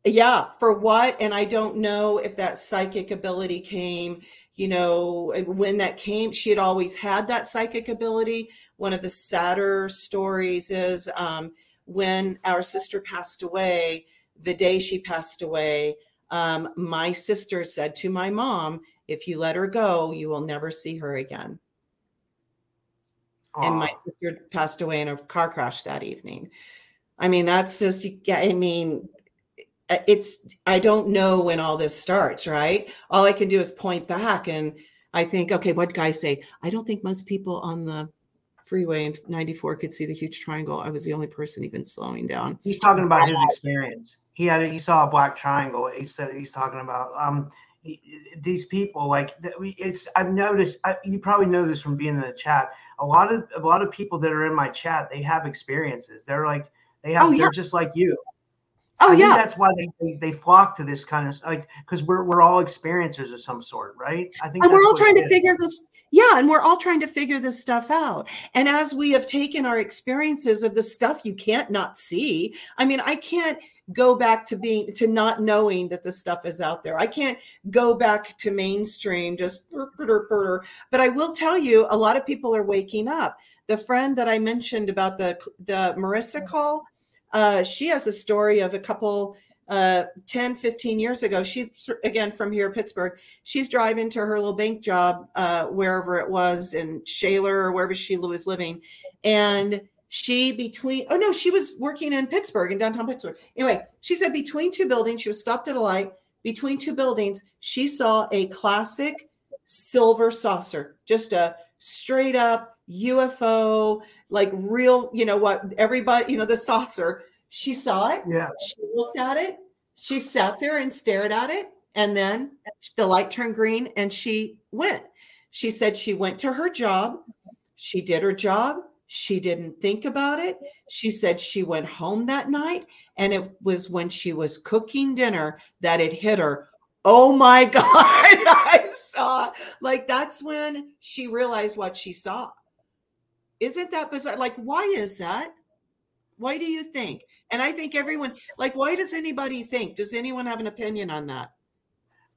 yeah for what? And i don't know if that psychic ability came you know when that came she had always had that psychic ability. One of the sadder stories is um, when our sister passed away the day she passed away um, my sister said to my mom if you let her go you will never see her again. Aww. and my sister passed away in a car crash that evening. I mean that's just yeah i mean it's i don't know when all this starts right? All i can do is point back and i think okay what guy say? I don't think most people on the freeway in 94 could see the huge triangle. I was the only person even slowing down. He's talking about his experience. He had he saw a black triangle. He said he's talking about um these people like it's i've noticed I, you probably know this from being in the chat. A lot of a lot of people that are in my chat they have experiences. They're like they have oh, yeah. they're just like you Oh I yeah, that's why they, they, they flock to this kind of like because we're we're all experiencers of some sort, right? I think, and we're all trying to figure this. Yeah, and we're all trying to figure this stuff out. And as we have taken our experiences of the stuff you can't not see, I mean, I can't go back to being to not knowing that the stuff is out there. I can't go back to mainstream just but I will tell you a lot of people are waking up. The friend that I mentioned about the the Marissa mm. call, uh, she has a story of a couple uh, 10, 15 years ago. She's again from here, Pittsburgh. She's driving to her little bank job, uh, wherever it was in Shaler or wherever she was living. And she between, oh no, she was working in Pittsburgh, in downtown Pittsburgh. Anyway, she said between two buildings, she was stopped at a light. Between two buildings, she saw a classic silver saucer, just a straight up UFO, like real, you know what, everybody, you know, the saucer. She saw it. Yeah. She looked at it. She sat there and stared at it. And then the light turned green and she went. She said she went to her job. She did her job. She didn't think about it. She said she went home that night. And it was when she was cooking dinner that it hit her oh my God, I saw. Like that's when she realized what she saw. Isn't that bizarre? Like, why is that? Why do you think? And I think everyone, like, why does anybody think? Does anyone have an opinion on that?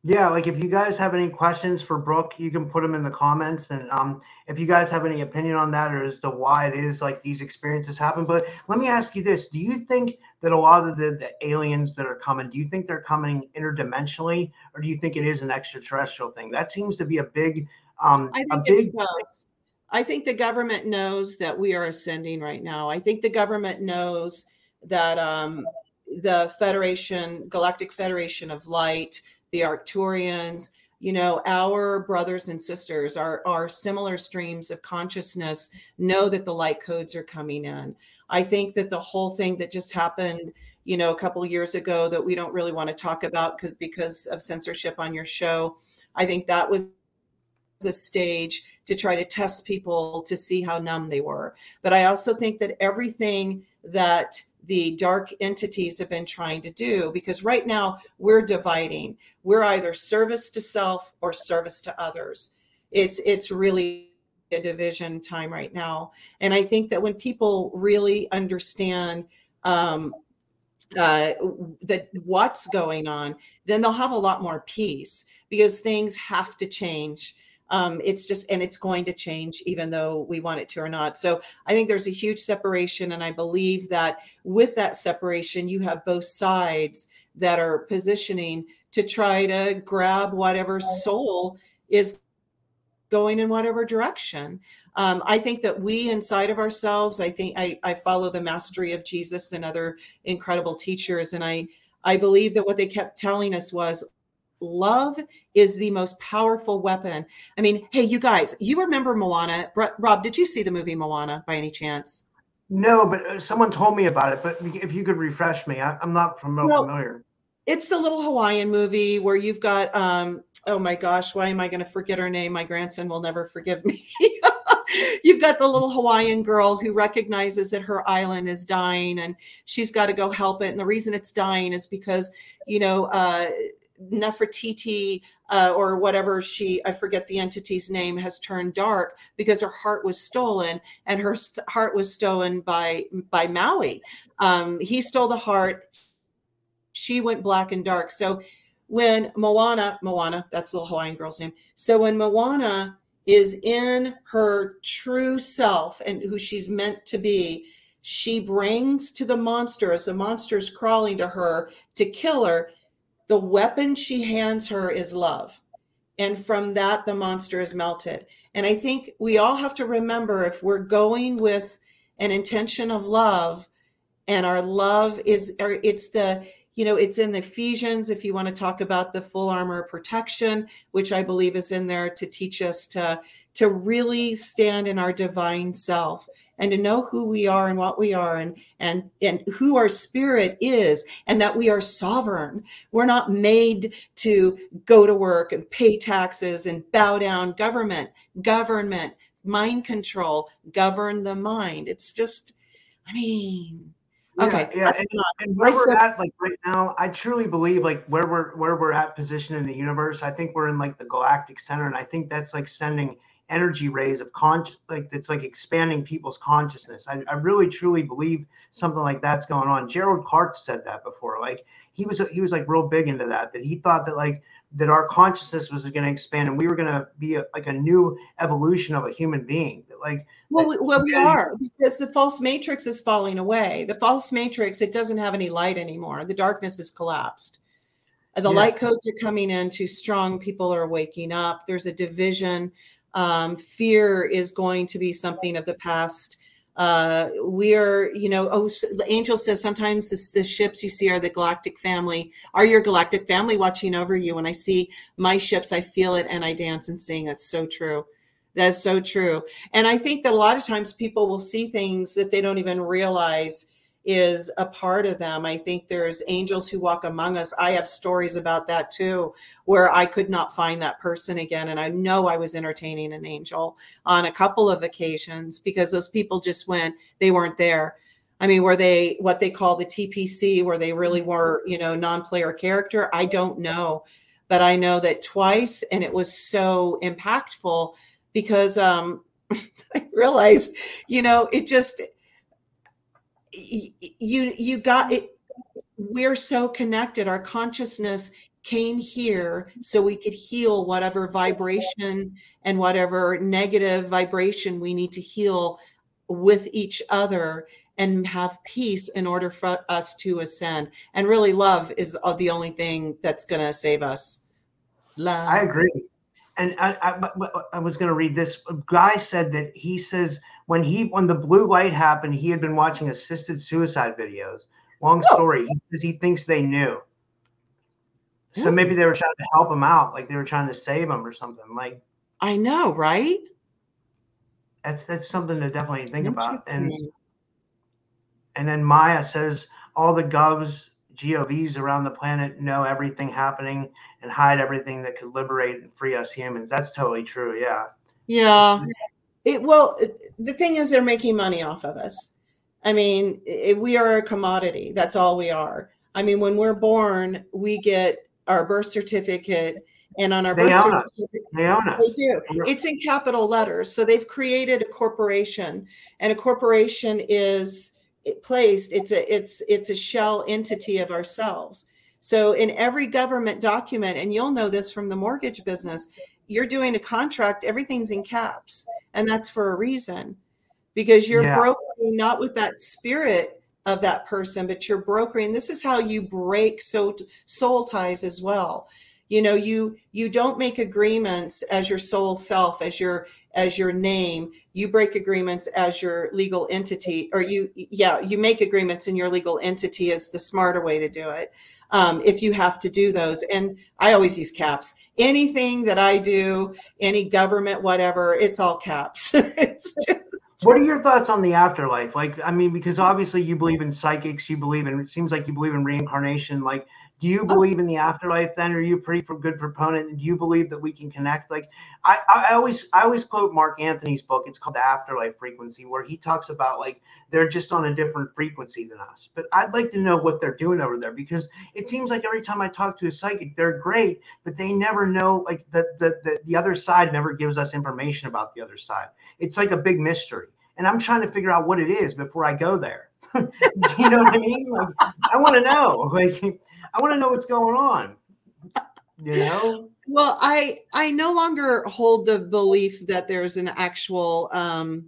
Yeah, like if you guys have any questions for Brooke, you can put them in the comments. And um, if you guys have any opinion on that or as to why it is like these experiences happen. But let me ask you this: Do you think that a lot of the, the aliens that are coming, do you think they're coming interdimensionally, or do you think it is an extraterrestrial thing? That seems to be a big um I a think big it's both. I think the government knows that we are ascending right now. I think the government knows that um, the Federation, Galactic Federation of Light, the Arcturians, you know, our brothers and sisters, our, our similar streams of consciousness know that the light codes are coming in. I think that the whole thing that just happened, you know, a couple years ago that we don't really want to talk about because because of censorship on your show, I think that was a stage to try to test people to see how numb they were. But I also think that everything that the dark entities have been trying to do, because right now we're dividing. We're either service to self or service to others. It's it's really a division time right now. And I think that when people really understand um, uh, that what's going on, then they'll have a lot more peace because things have to change um, it's just and it's going to change even though we want it to or not. So i think there's a huge separation and i believe that with that separation you have both sides that are positioning to try to grab whatever soul is going in whatever direction. Um, i think that we inside of ourselves i think I, I follow the mastery of jesus and other incredible teachers and i i believe that what they kept telling us was love is the most powerful weapon. I mean, hey, you guys, you remember Moana? Rob, did you see the movie Moana by any chance? No, but uh, someone told me about it. But if you could refresh me, I, am not familiar. Well, it's the little Hawaiian movie where you've got, um, oh my gosh, why am I going to forget her name? My grandson will never forgive me. you've got the little Hawaiian girl who recognizes that her island is dying and she's got to go help it. And the reason it's dying is because, you know, uh, Nefertiti uh, or whatever she, I forget the entity's name, has turned dark because her heart was stolen, and her st- heart was stolen by by Maui. Um, he stole the heart. She went black and dark. So when Moana, Moana, that's the Hawaiian girl's name. So when Moana is in her true self and who she's meant to be, she brings to the monster as the monster is crawling to her to kill her the weapon she hands her is love. And from that, the monster is melted. And I think we all have to remember if we're going with an intention of love, and our love is, or it's the, you know, it's in the Ephesians, if you want to talk about the full armor protection, which I believe is in there to teach us to to really stand in our divine self and to know who we are and what we are and and and who our spirit is and that we are sovereign. We're not made to go to work and pay taxes and bow down. Government government mind control govern the mind. It's just i mean okay. yeah, and, and, where we're at like right now i truly believe like where we're where we're at position in the universe i think we're in like the galactic center and i think that's like sending energy rays of conscious like it's like expanding people's consciousness. I, I really truly believe something like that's going on. Gerald clark said that before like he was he was like real big into that that he thought that like that our consciousness was going to expand and we were going to be a, like a new evolution of a human being that like well, we, well we are because the false matrix is falling away. The false matrix it doesn't have any light anymore. The darkness has collapsed. The yeah. light codes are coming in too strong. People are waking up. There's a division um, fear is going to be something of the past. Uh, we are, you know, oh, Angel says sometimes this, the ships you see are the galactic family, are your galactic family watching over you. When I see my ships, I feel it and I dance and sing. That's so true. That's so true. And I think that a lot of times people will see things that they don't even realize is a part of them. I think there's angels who walk among us. I have stories about that too, where I could not find that person again. And I know I was entertaining an angel on a couple of occasions because those people just went, they weren't there. I mean, were they what they call the NPC, where they really were, you know, non player character? I don't know. But I know that twice, and it was so impactful because um, I realized, you know, it just, you you got it. We're so connected. Our consciousness came here so we could heal whatever vibration and whatever negative vibration we need to heal with each other and have peace in order for us to ascend. And really love is uh, the only thing that's going to save us. Love. I agree. And I, I, I was going to read this. Guy said that he says when he when the blue light happened, he had been watching assisted suicide videos. Long oh. story, because he, he thinks they knew. So maybe they were trying to help him out, like they were trying to save him or something. Like I know, right? That's that's something to definitely think about. And and then Maya says all the govs, govs around the planet know everything happening and hide everything that could liberate and free us humans. That's totally true. Yeah. Yeah. It well, uh, the thing is, they're making money off of us. I mean, it, we are a commodity. That's all we are. I mean, when we're born, we get our birth certificate, and on our they birth certificate, they own us. They do. It's in capital letters. So they've created a corporation, and a corporation is placed. It's a it's it's a shell entity of ourselves. So in every government document, and you'll know this from the mortgage business, you're doing a contract, everything's in caps. And that's for a reason because you're yeah. brokering not with that spirit of that person, but you're brokering. This is how you break so soul ties as well. You know, you you don't make agreements as your soul self, as your as your name. You break agreements as your legal entity, or you yeah, you make agreements in your legal entity is the smarter way to do it. Um, if you have to do those, and I always use caps anything that I do, any government, whatever, it's all caps. it's just. What are your thoughts on the afterlife? Like, I mean, because obviously you believe in psychics, you believe in, it seems like you believe in reincarnation. Like, do you oh. believe in the afterlife then? Are you a pretty good proponent? And do you believe that we can connect? Like I, I always I always quote Mark Anthony's book. It's called The Afterlife Frequency, where he talks about like they're just on a different frequency than us. But I'd like to know what they're doing over there because it seems like every time I talk to a psychic, they're great, but they never know like the the the, the other side never gives us information about the other side. It's like a big mystery. And I'm trying to figure out what it is before I go there. you know what I mean? Like, I want to know. Like I want to know what's going on. You know? Well, I I no longer hold the belief that there's an actual um,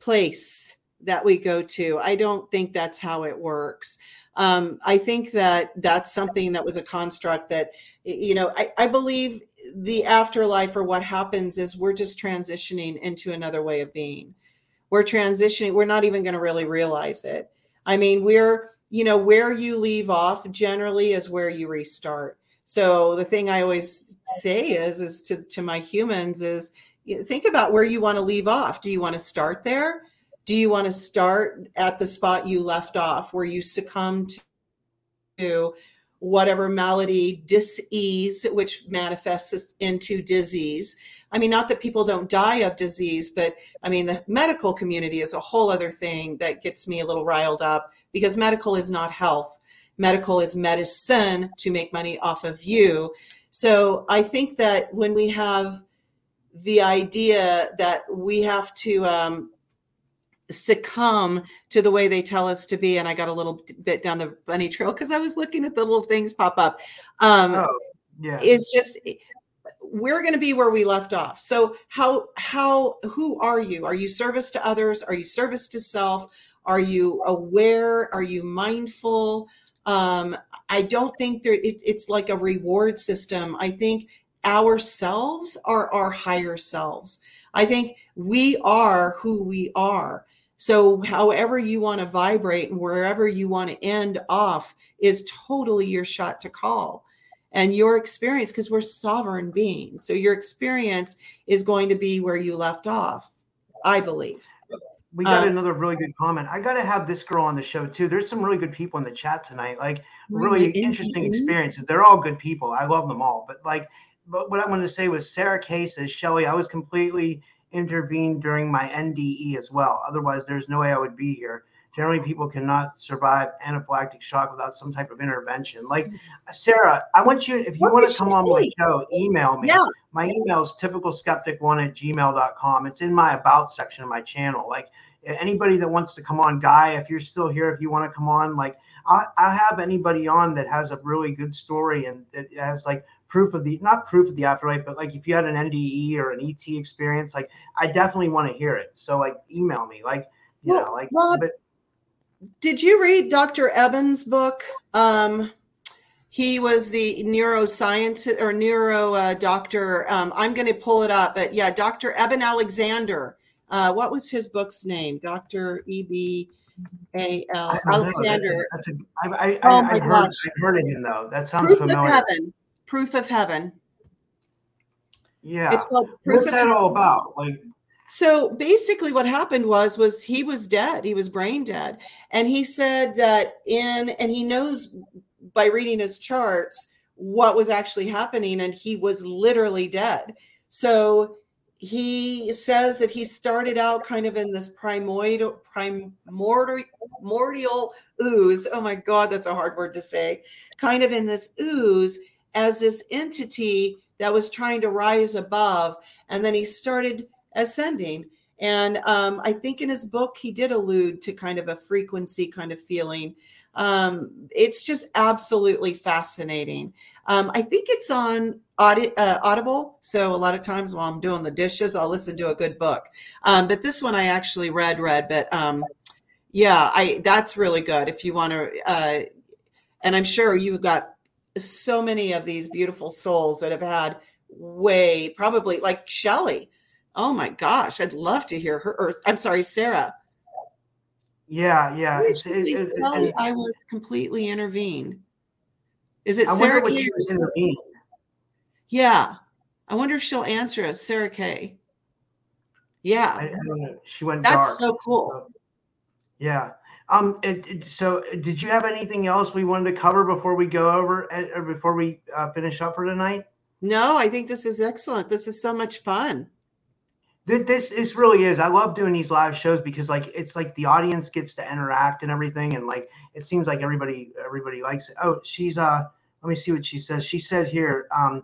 place that we go to. I don't think that's how it works. Um, I think that that's something that was a construct that, you know, I, I believe the afterlife or what happens is we're just transitioning into another way of being. We're transitioning, we're not even going to really realize it. I mean, we're you know, where you leave off generally is where you restart. So the thing I always say is, is to, to my humans is think about where you want to leave off. Do you want to start there? Do you want to start at the spot you left off where you succumb to whatever malady, disease, which manifests into disease? I mean, not that people don't die of disease, but I mean, the medical community is a whole other thing that gets me a little riled up because medical is not health. Medical is medicine to make money off of you. So I think that when we have the idea that we have to um, succumb to the way they tell us to be, and I got a little bit down the bunny trail because I was looking at the little things pop up. Um, oh, yeah. It's just we're going to be where we left off. So how how who are you? Are you service to others? Are you service to self? Are you aware? Are you mindful? Um, I don't think there it, it's like a reward system. I think ourselves are our higher selves. I think we are who we are. So, however you want to vibrate and wherever you want to end off is totally your shot to call and your experience because we're sovereign beings. So your experience is going to be where you left off i believe. We got uh, another really good comment. I got to have this girl on the show too. There's some really good people in the chat tonight like really interesting experiences. They're all good people. I love them all. But like but what i wanted to say was sarah kay says shelly i was completely intervened during my nde as well. Otherwise there's no way i would be here generally people cannot survive anaphylactic shock without some type of intervention. Like mm-hmm. Sarah, I want you, if you what want to come on my show, email me. Yeah. My email is typicalskeptic1 at gmail.com. It's in my about section of my channel. Like anybody that wants to come on, Guy, if you're still here, if you want to come on, like I, I have anybody on that has a really good story and that has like proof of the not proof of the afterlife, but like if you had an NDE or an ET experience, like I definitely want to hear it. So like email me, like you well, know, like. Rob, but, did you read Dr. Eben's book? Um, he was the neuroscience or neuro uh, doctor. Um, I'm going to pull it up, but yeah, Dr. Eben Alexander. Uh, what was his book's name? Dr. E B A L Alexander. That's a, that's a, I, I, oh I, my gosh. I've heard of him though. That sounds Proof familiar. Of heaven. Proof of Heaven. Yeah. It's called Proof What's of that heaven. all about? Like so basically what happened was was he was dead. He was brain dead. And he said that in and he knows by reading his charts what was actually happening and he was literally dead. So he says that he started out kind of in this primordial primordial ooze. Oh my god that's a hard word to say. Kind of in this ooze as this entity that was trying to rise above. And then he started ascending and um, i think in his book he did allude to kind of a frequency kind of feeling um, it's just absolutely fascinating. Um, I think it's on audi- uh, Audible. So a lot of times while I'm doing the dishes, I'll listen to a good book. Um, but this one I actually read, read, but um, yeah, I that's really good if you want to. Uh, and I'm sure you've got so many of these beautiful souls that have had way probably like Shelly. Oh my gosh, I'd love to hear her. Or I'm sorry, Sarah. Yeah, yeah. It, it, it, I was completely intervened. Is it I Sarah K? intervened. Yeah. I wonder if she'll answer us, Sarah K. Yeah. I, I she went That's dark, so cool. So, yeah. Um. so, did you have anything else we wanted to cover before we go over, uh, or before we uh, finish up for tonight? No, I think this is excellent. This is so much fun this this really is i love doing these live shows because like it's like the audience gets to interact and everything and like it seems like everybody everybody likes it. Oh she's uh let me see what she says. She said here um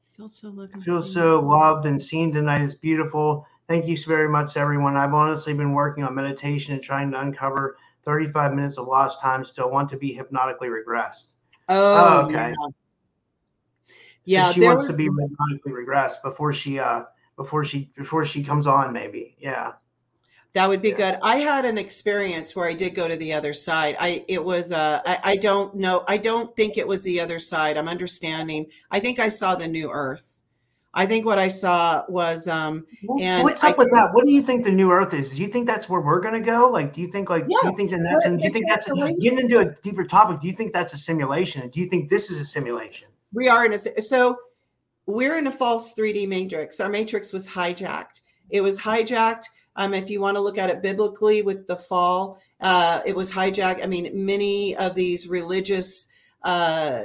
feel so loved feel so loved and seen tonight. Is beautiful. Thank you so very much everyone. I've honestly been working on meditation and trying to uncover 35 minutes of lost time still want to be hypnotically regressed. Oh, oh okay. yeah, yeah she wants was... to be hypnotically regressed before she uh before she before she comes on maybe. Yeah. That would be yeah. good. I had an experience where i did go to the other side. I it was uh I, I don't know i don't think it was the other side. I'm understanding. I think i saw the new earth. I think what i saw was um and what's up I, with that? What do you think the new earth is? Do you think that's where we're going to go? Like do you think like yeah, do you think in that do you think that's a, getting into a deeper topic do you think that's a simulation? Do you think this is a simulation? We are in a so we're in a false 3D matrix. Our matrix was hijacked. It was hijacked. Um, if you want to look at it biblically with the fall, uh, it was hijacked. I mean, many of these religious, uh,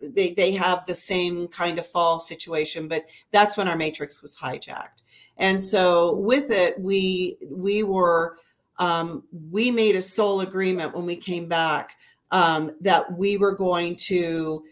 they, they have the same kind of fall situation, but that's when our matrix was hijacked. And so with it, we, we were, um, we made a soul agreement when we came back um, that we were going to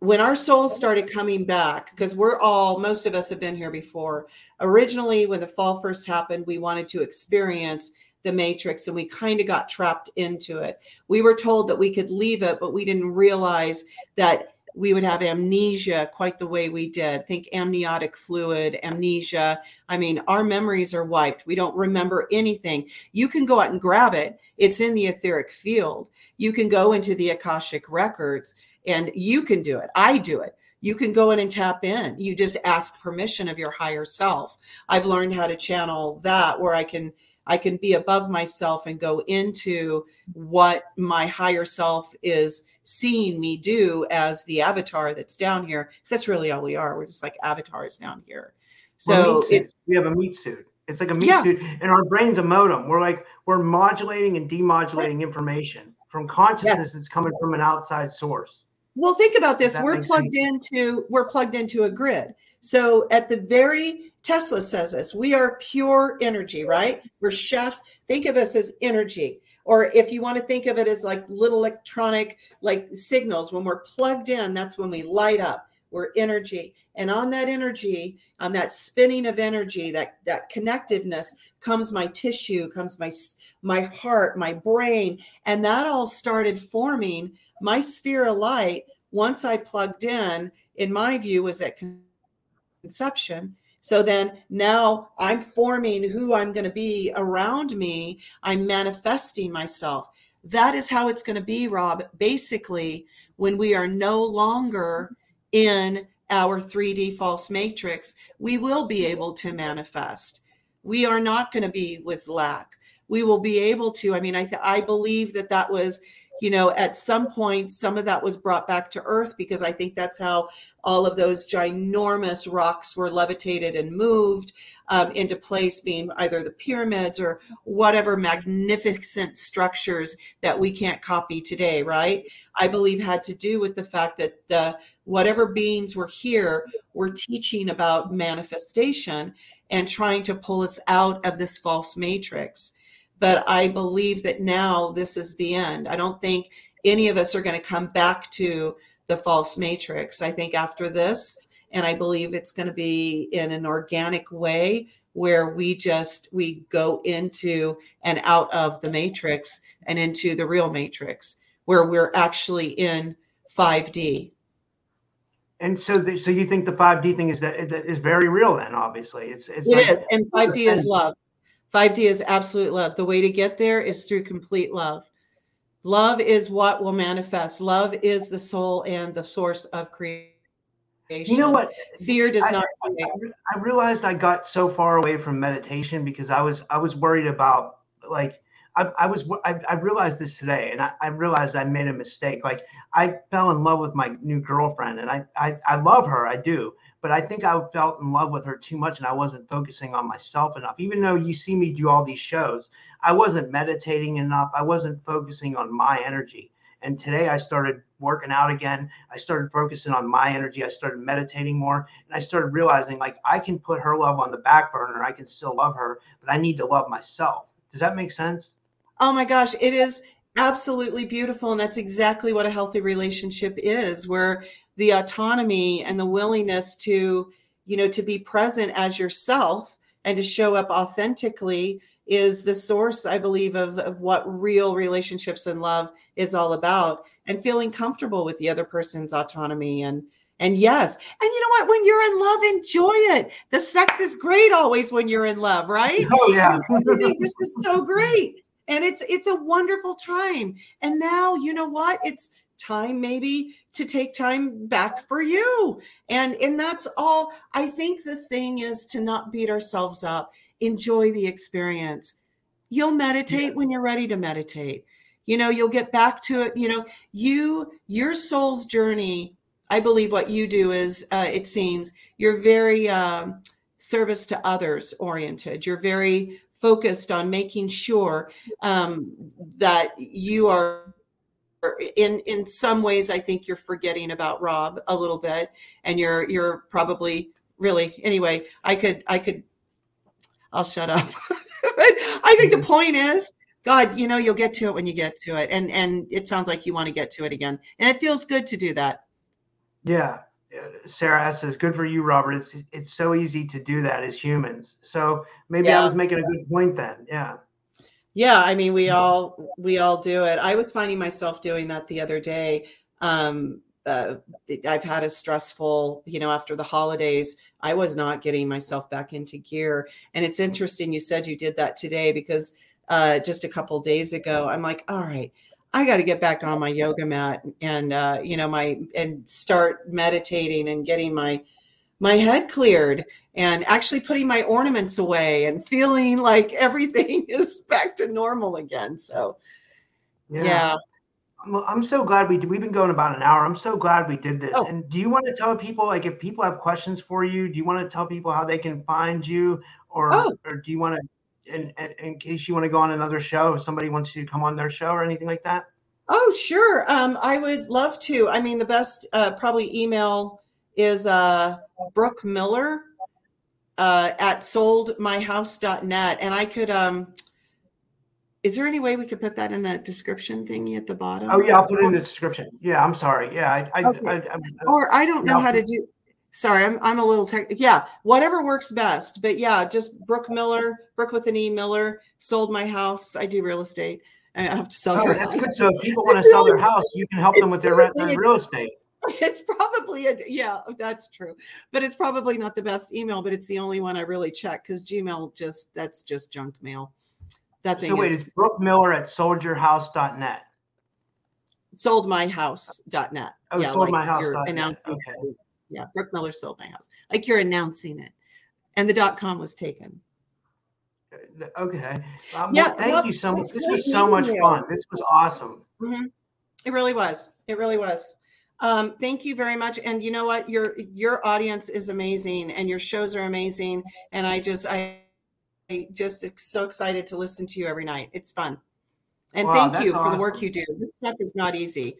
when our souls started coming back, because we're all, most of us have been here before. Originally, when the fall first happened, we wanted to experience the matrix and we kind of got trapped into it. We were told that we could leave it, but we didn't realize that we would have amnesia quite the way we did. Think amniotic fluid, amnesia. I mean, our memories are wiped. We don't remember anything. You can go out and grab it, it's in the etheric field. You can go into the Akashic records and you can do it. I do it. You can go in and tap in. You just ask permission of your higher self. I've learned how to channel that where I can I can be above myself and go into what my higher self is seeing me do as the avatar that's down here. Because that's really all we are. We're just like avatars down here. So it's we have a meat suit. It's like a meat yeah. suit, and our brain's a modem. We're like we're modulating and demodulating yes. information from consciousness yes. that's coming from an outside source. Well, think about this. We're plugged sense. into we're plugged into a grid. So at the very Tesla says this, we are pure energy, right? We're chefs. Think of us as energy. Or if you want to think of it as like little electronic like signals, when we're plugged in, that's when we light up. we're energy and on that energy on that spinning of energy that that connectiveness comes my tissue comes my my heart my brain and that all started forming my sphere of light once i plugged in in my view was at conception so then now i'm forming who i'm going to be around me i'm manifesting myself that is how it's going to be rob basically when we are no longer in our 3D false matrix, we will be able to manifest. We are not going to be with lack. We will be able to. I mean, I th- I believe that that was, you know, at some point, some of that was brought back to Earth because I think that's how all of those ginormous rocks were levitated and moved um, into place, being either the pyramids or whatever magnificent structures that we can't copy today, right? I believe had to do with the fact that the whatever beings were here were teaching about manifestation and trying to pull us out of this false matrix. But I believe that now this is the end. I don't think any of us are going to come back to the false matrix. I think after this, and i believe it's going to be in an organic way where we just we go into and out of the matrix and into the real matrix where we're actually in 5d and so the, so you think the 5d thing is that, that is very real then obviously it's, it's it like, is, and 5d is love 5d is absolute love the way to get there is through complete love love is what will manifest love is the soul and the source of creation you know what? Fear does I, not. I, I, realized I got so far away from meditation because I was I was worried about like I, I was I, I realized this today and I, I realized I made a mistake. Like I fell in love with my new girlfriend and I, I I love her I do but I think I felt in love with her too much and I wasn't focusing on myself enough. Even though you see me do all these shows, I wasn't meditating enough. I wasn't focusing on my energy. And today I started working out again. I started focusing on my energy. I started meditating more. And I started realizing like I can put her love on the back burner. I can still love her, but I need to love myself. Does that make sense? Oh my gosh, it is absolutely beautiful. And that's exactly what a healthy relationship is, where the autonomy and the willingness to, you know, to be present as yourself and to show up authentically is the source, I believe, of, of what real relationships and love is all about, and feeling comfortable with the other person's autonomy and and yes, and you know what? When you're in love, enjoy it. The sex is great always when you're in love, right? Oh yeah, this is so great, and it's it's a wonderful time. And now you know what? It's time maybe to take time back for you, and and that's all. I think the thing is to not beat ourselves up enjoy the experience. You'll meditate yeah. when you're ready to meditate. You know, you'll get back to it. You know, you, your soul's journey, I believe what you do is, uh, it seems, you're very um, service to others oriented. You're very focused on making sure um, that you are in in some ways i think you're forgetting about rob a little bit and you're you're probably really anyway i could i could I'll shut up. but I think the point is, God, you know, you'll get to it when you get to it, and and it sounds like you want to get to it again, and it feels good to do that. Yeah, Sarah says, "Good for you, Robert. It's it's so easy to do that as humans. So maybe yeah. I was making a good point then. Yeah." Yeah, I mean, we all we all do it. I was finding myself doing that the other day. Um, uh, I've had a stressful, you know, after the holidays, I was not getting myself back into gear. And it's interesting you said you did that today because uh, just a couple days ago, I'm like, all right, I got to get back on my yoga mat and uh, you know my and start meditating and getting my my head cleared and actually putting my ornaments away and feeling like everything is back to normal again. So yeah. yeah. I'm so glad we we've been going about an hour. I'm so glad we did this. Oh. And do you want to tell people like if people have questions for you, do you want to tell people how they can find you or oh. or do you want to in, in case you want to go on another show if somebody wants you to come on their show or anything like that? Oh, sure. Um, I would love to. I mean, the best uh, probably email is uh, Brooke Miller uh, at soldmyhouse.net. And I could um, Is there any way we could put that in that description thingy at the bottom? Oh yeah, I'll put it in the description. Yeah, I'm sorry. Yeah, I, I, Okay. I, I, Or I don't know how to do. Sorry, I'm I'm a little tech. Yeah, whatever works best. But yeah, just Brooke Miller, Brooke with an E Miller, sold my house. I do real estate. I have to sell oh, your that's house. good. So if people want to sell the their house, you can help them with their rent and real estate. It's probably a yeah, that's true. But it's probably not the best email, but it's the only one I really check because Gmail just that's just junk mail. That thing So wait, is it's Brooke Miller at soldierhouse.net. soldmyhouse.net. Oh, yeah, sold my like house you're announcing. Okay. Yeah, Brooke Miller sold my house. Like you're announcing it. And the dot com was taken. Okay. Um, well, Yeah, thank well, you so much. This was so much you. fun. This was awesome. Mhm. It really was. It really was. Um, thank you very much. And you know what? Your your audience is amazing, and your shows are amazing. And I just I, I just so excited to listen to you every night. It's fun. And Wow, thank you for the work you do. This stuff is not easy.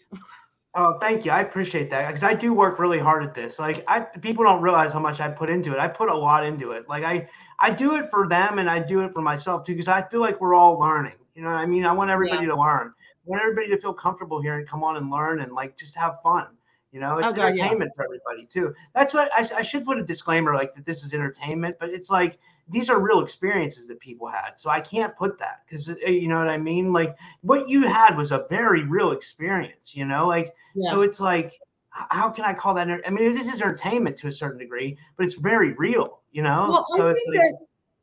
Oh, thank you. I appreciate that because I do work really hard at this. Like, I people don't realize how much I put into it. I put a lot into it. Like, I I do it for them and I do it for myself too because I feel like we're all learning. You know what I mean? I want everybody to learn. Want everybody to feel comfortable here and come on and learn and like just have fun. You know, it's Oh, God, yeah. entertainment for everybody too. That's what I, I should put a disclaimer like that. This is entertainment, but it's like these are real experiences that people had. So I can't put that because uh, you know what I mean. Like what you had was a very real experience. You know, like Yeah. so it's like, how can I call that? I mean, this is entertainment to a certain degree, but it's very real, you know. Well, I think it's like, that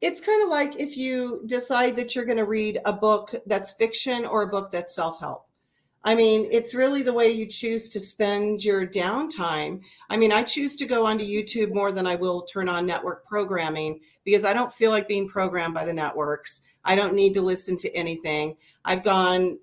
it's kind of like if you decide that you're going to read a book that's fiction or a book that's self help. I mean, it's really the way you choose to spend your downtime. I mean, I choose to go onto YouTube more than I will turn on network programming because I don't feel like being programmed by the networks. I don't need to listen to anything. I've gone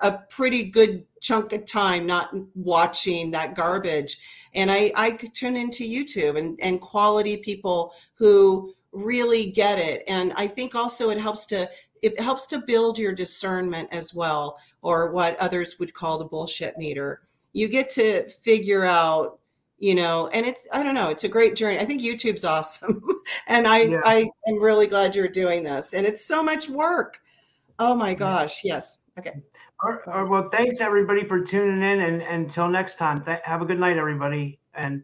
a pretty good chunk of time not watching that garbage and i i tune into youtube and and quality people who really get it. And i think also it helps to it helps to build your discernment as well or what others would call the bullshit meter. You get to figure out you know and it's i don't know it's a great journey. I think youtube's awesome and i Yeah. i am really glad you're doing this and it's so much work. Oh my gosh yes okay. All right, well, thanks everybody for tuning in, and until next time, th- have a good night, everybody, and.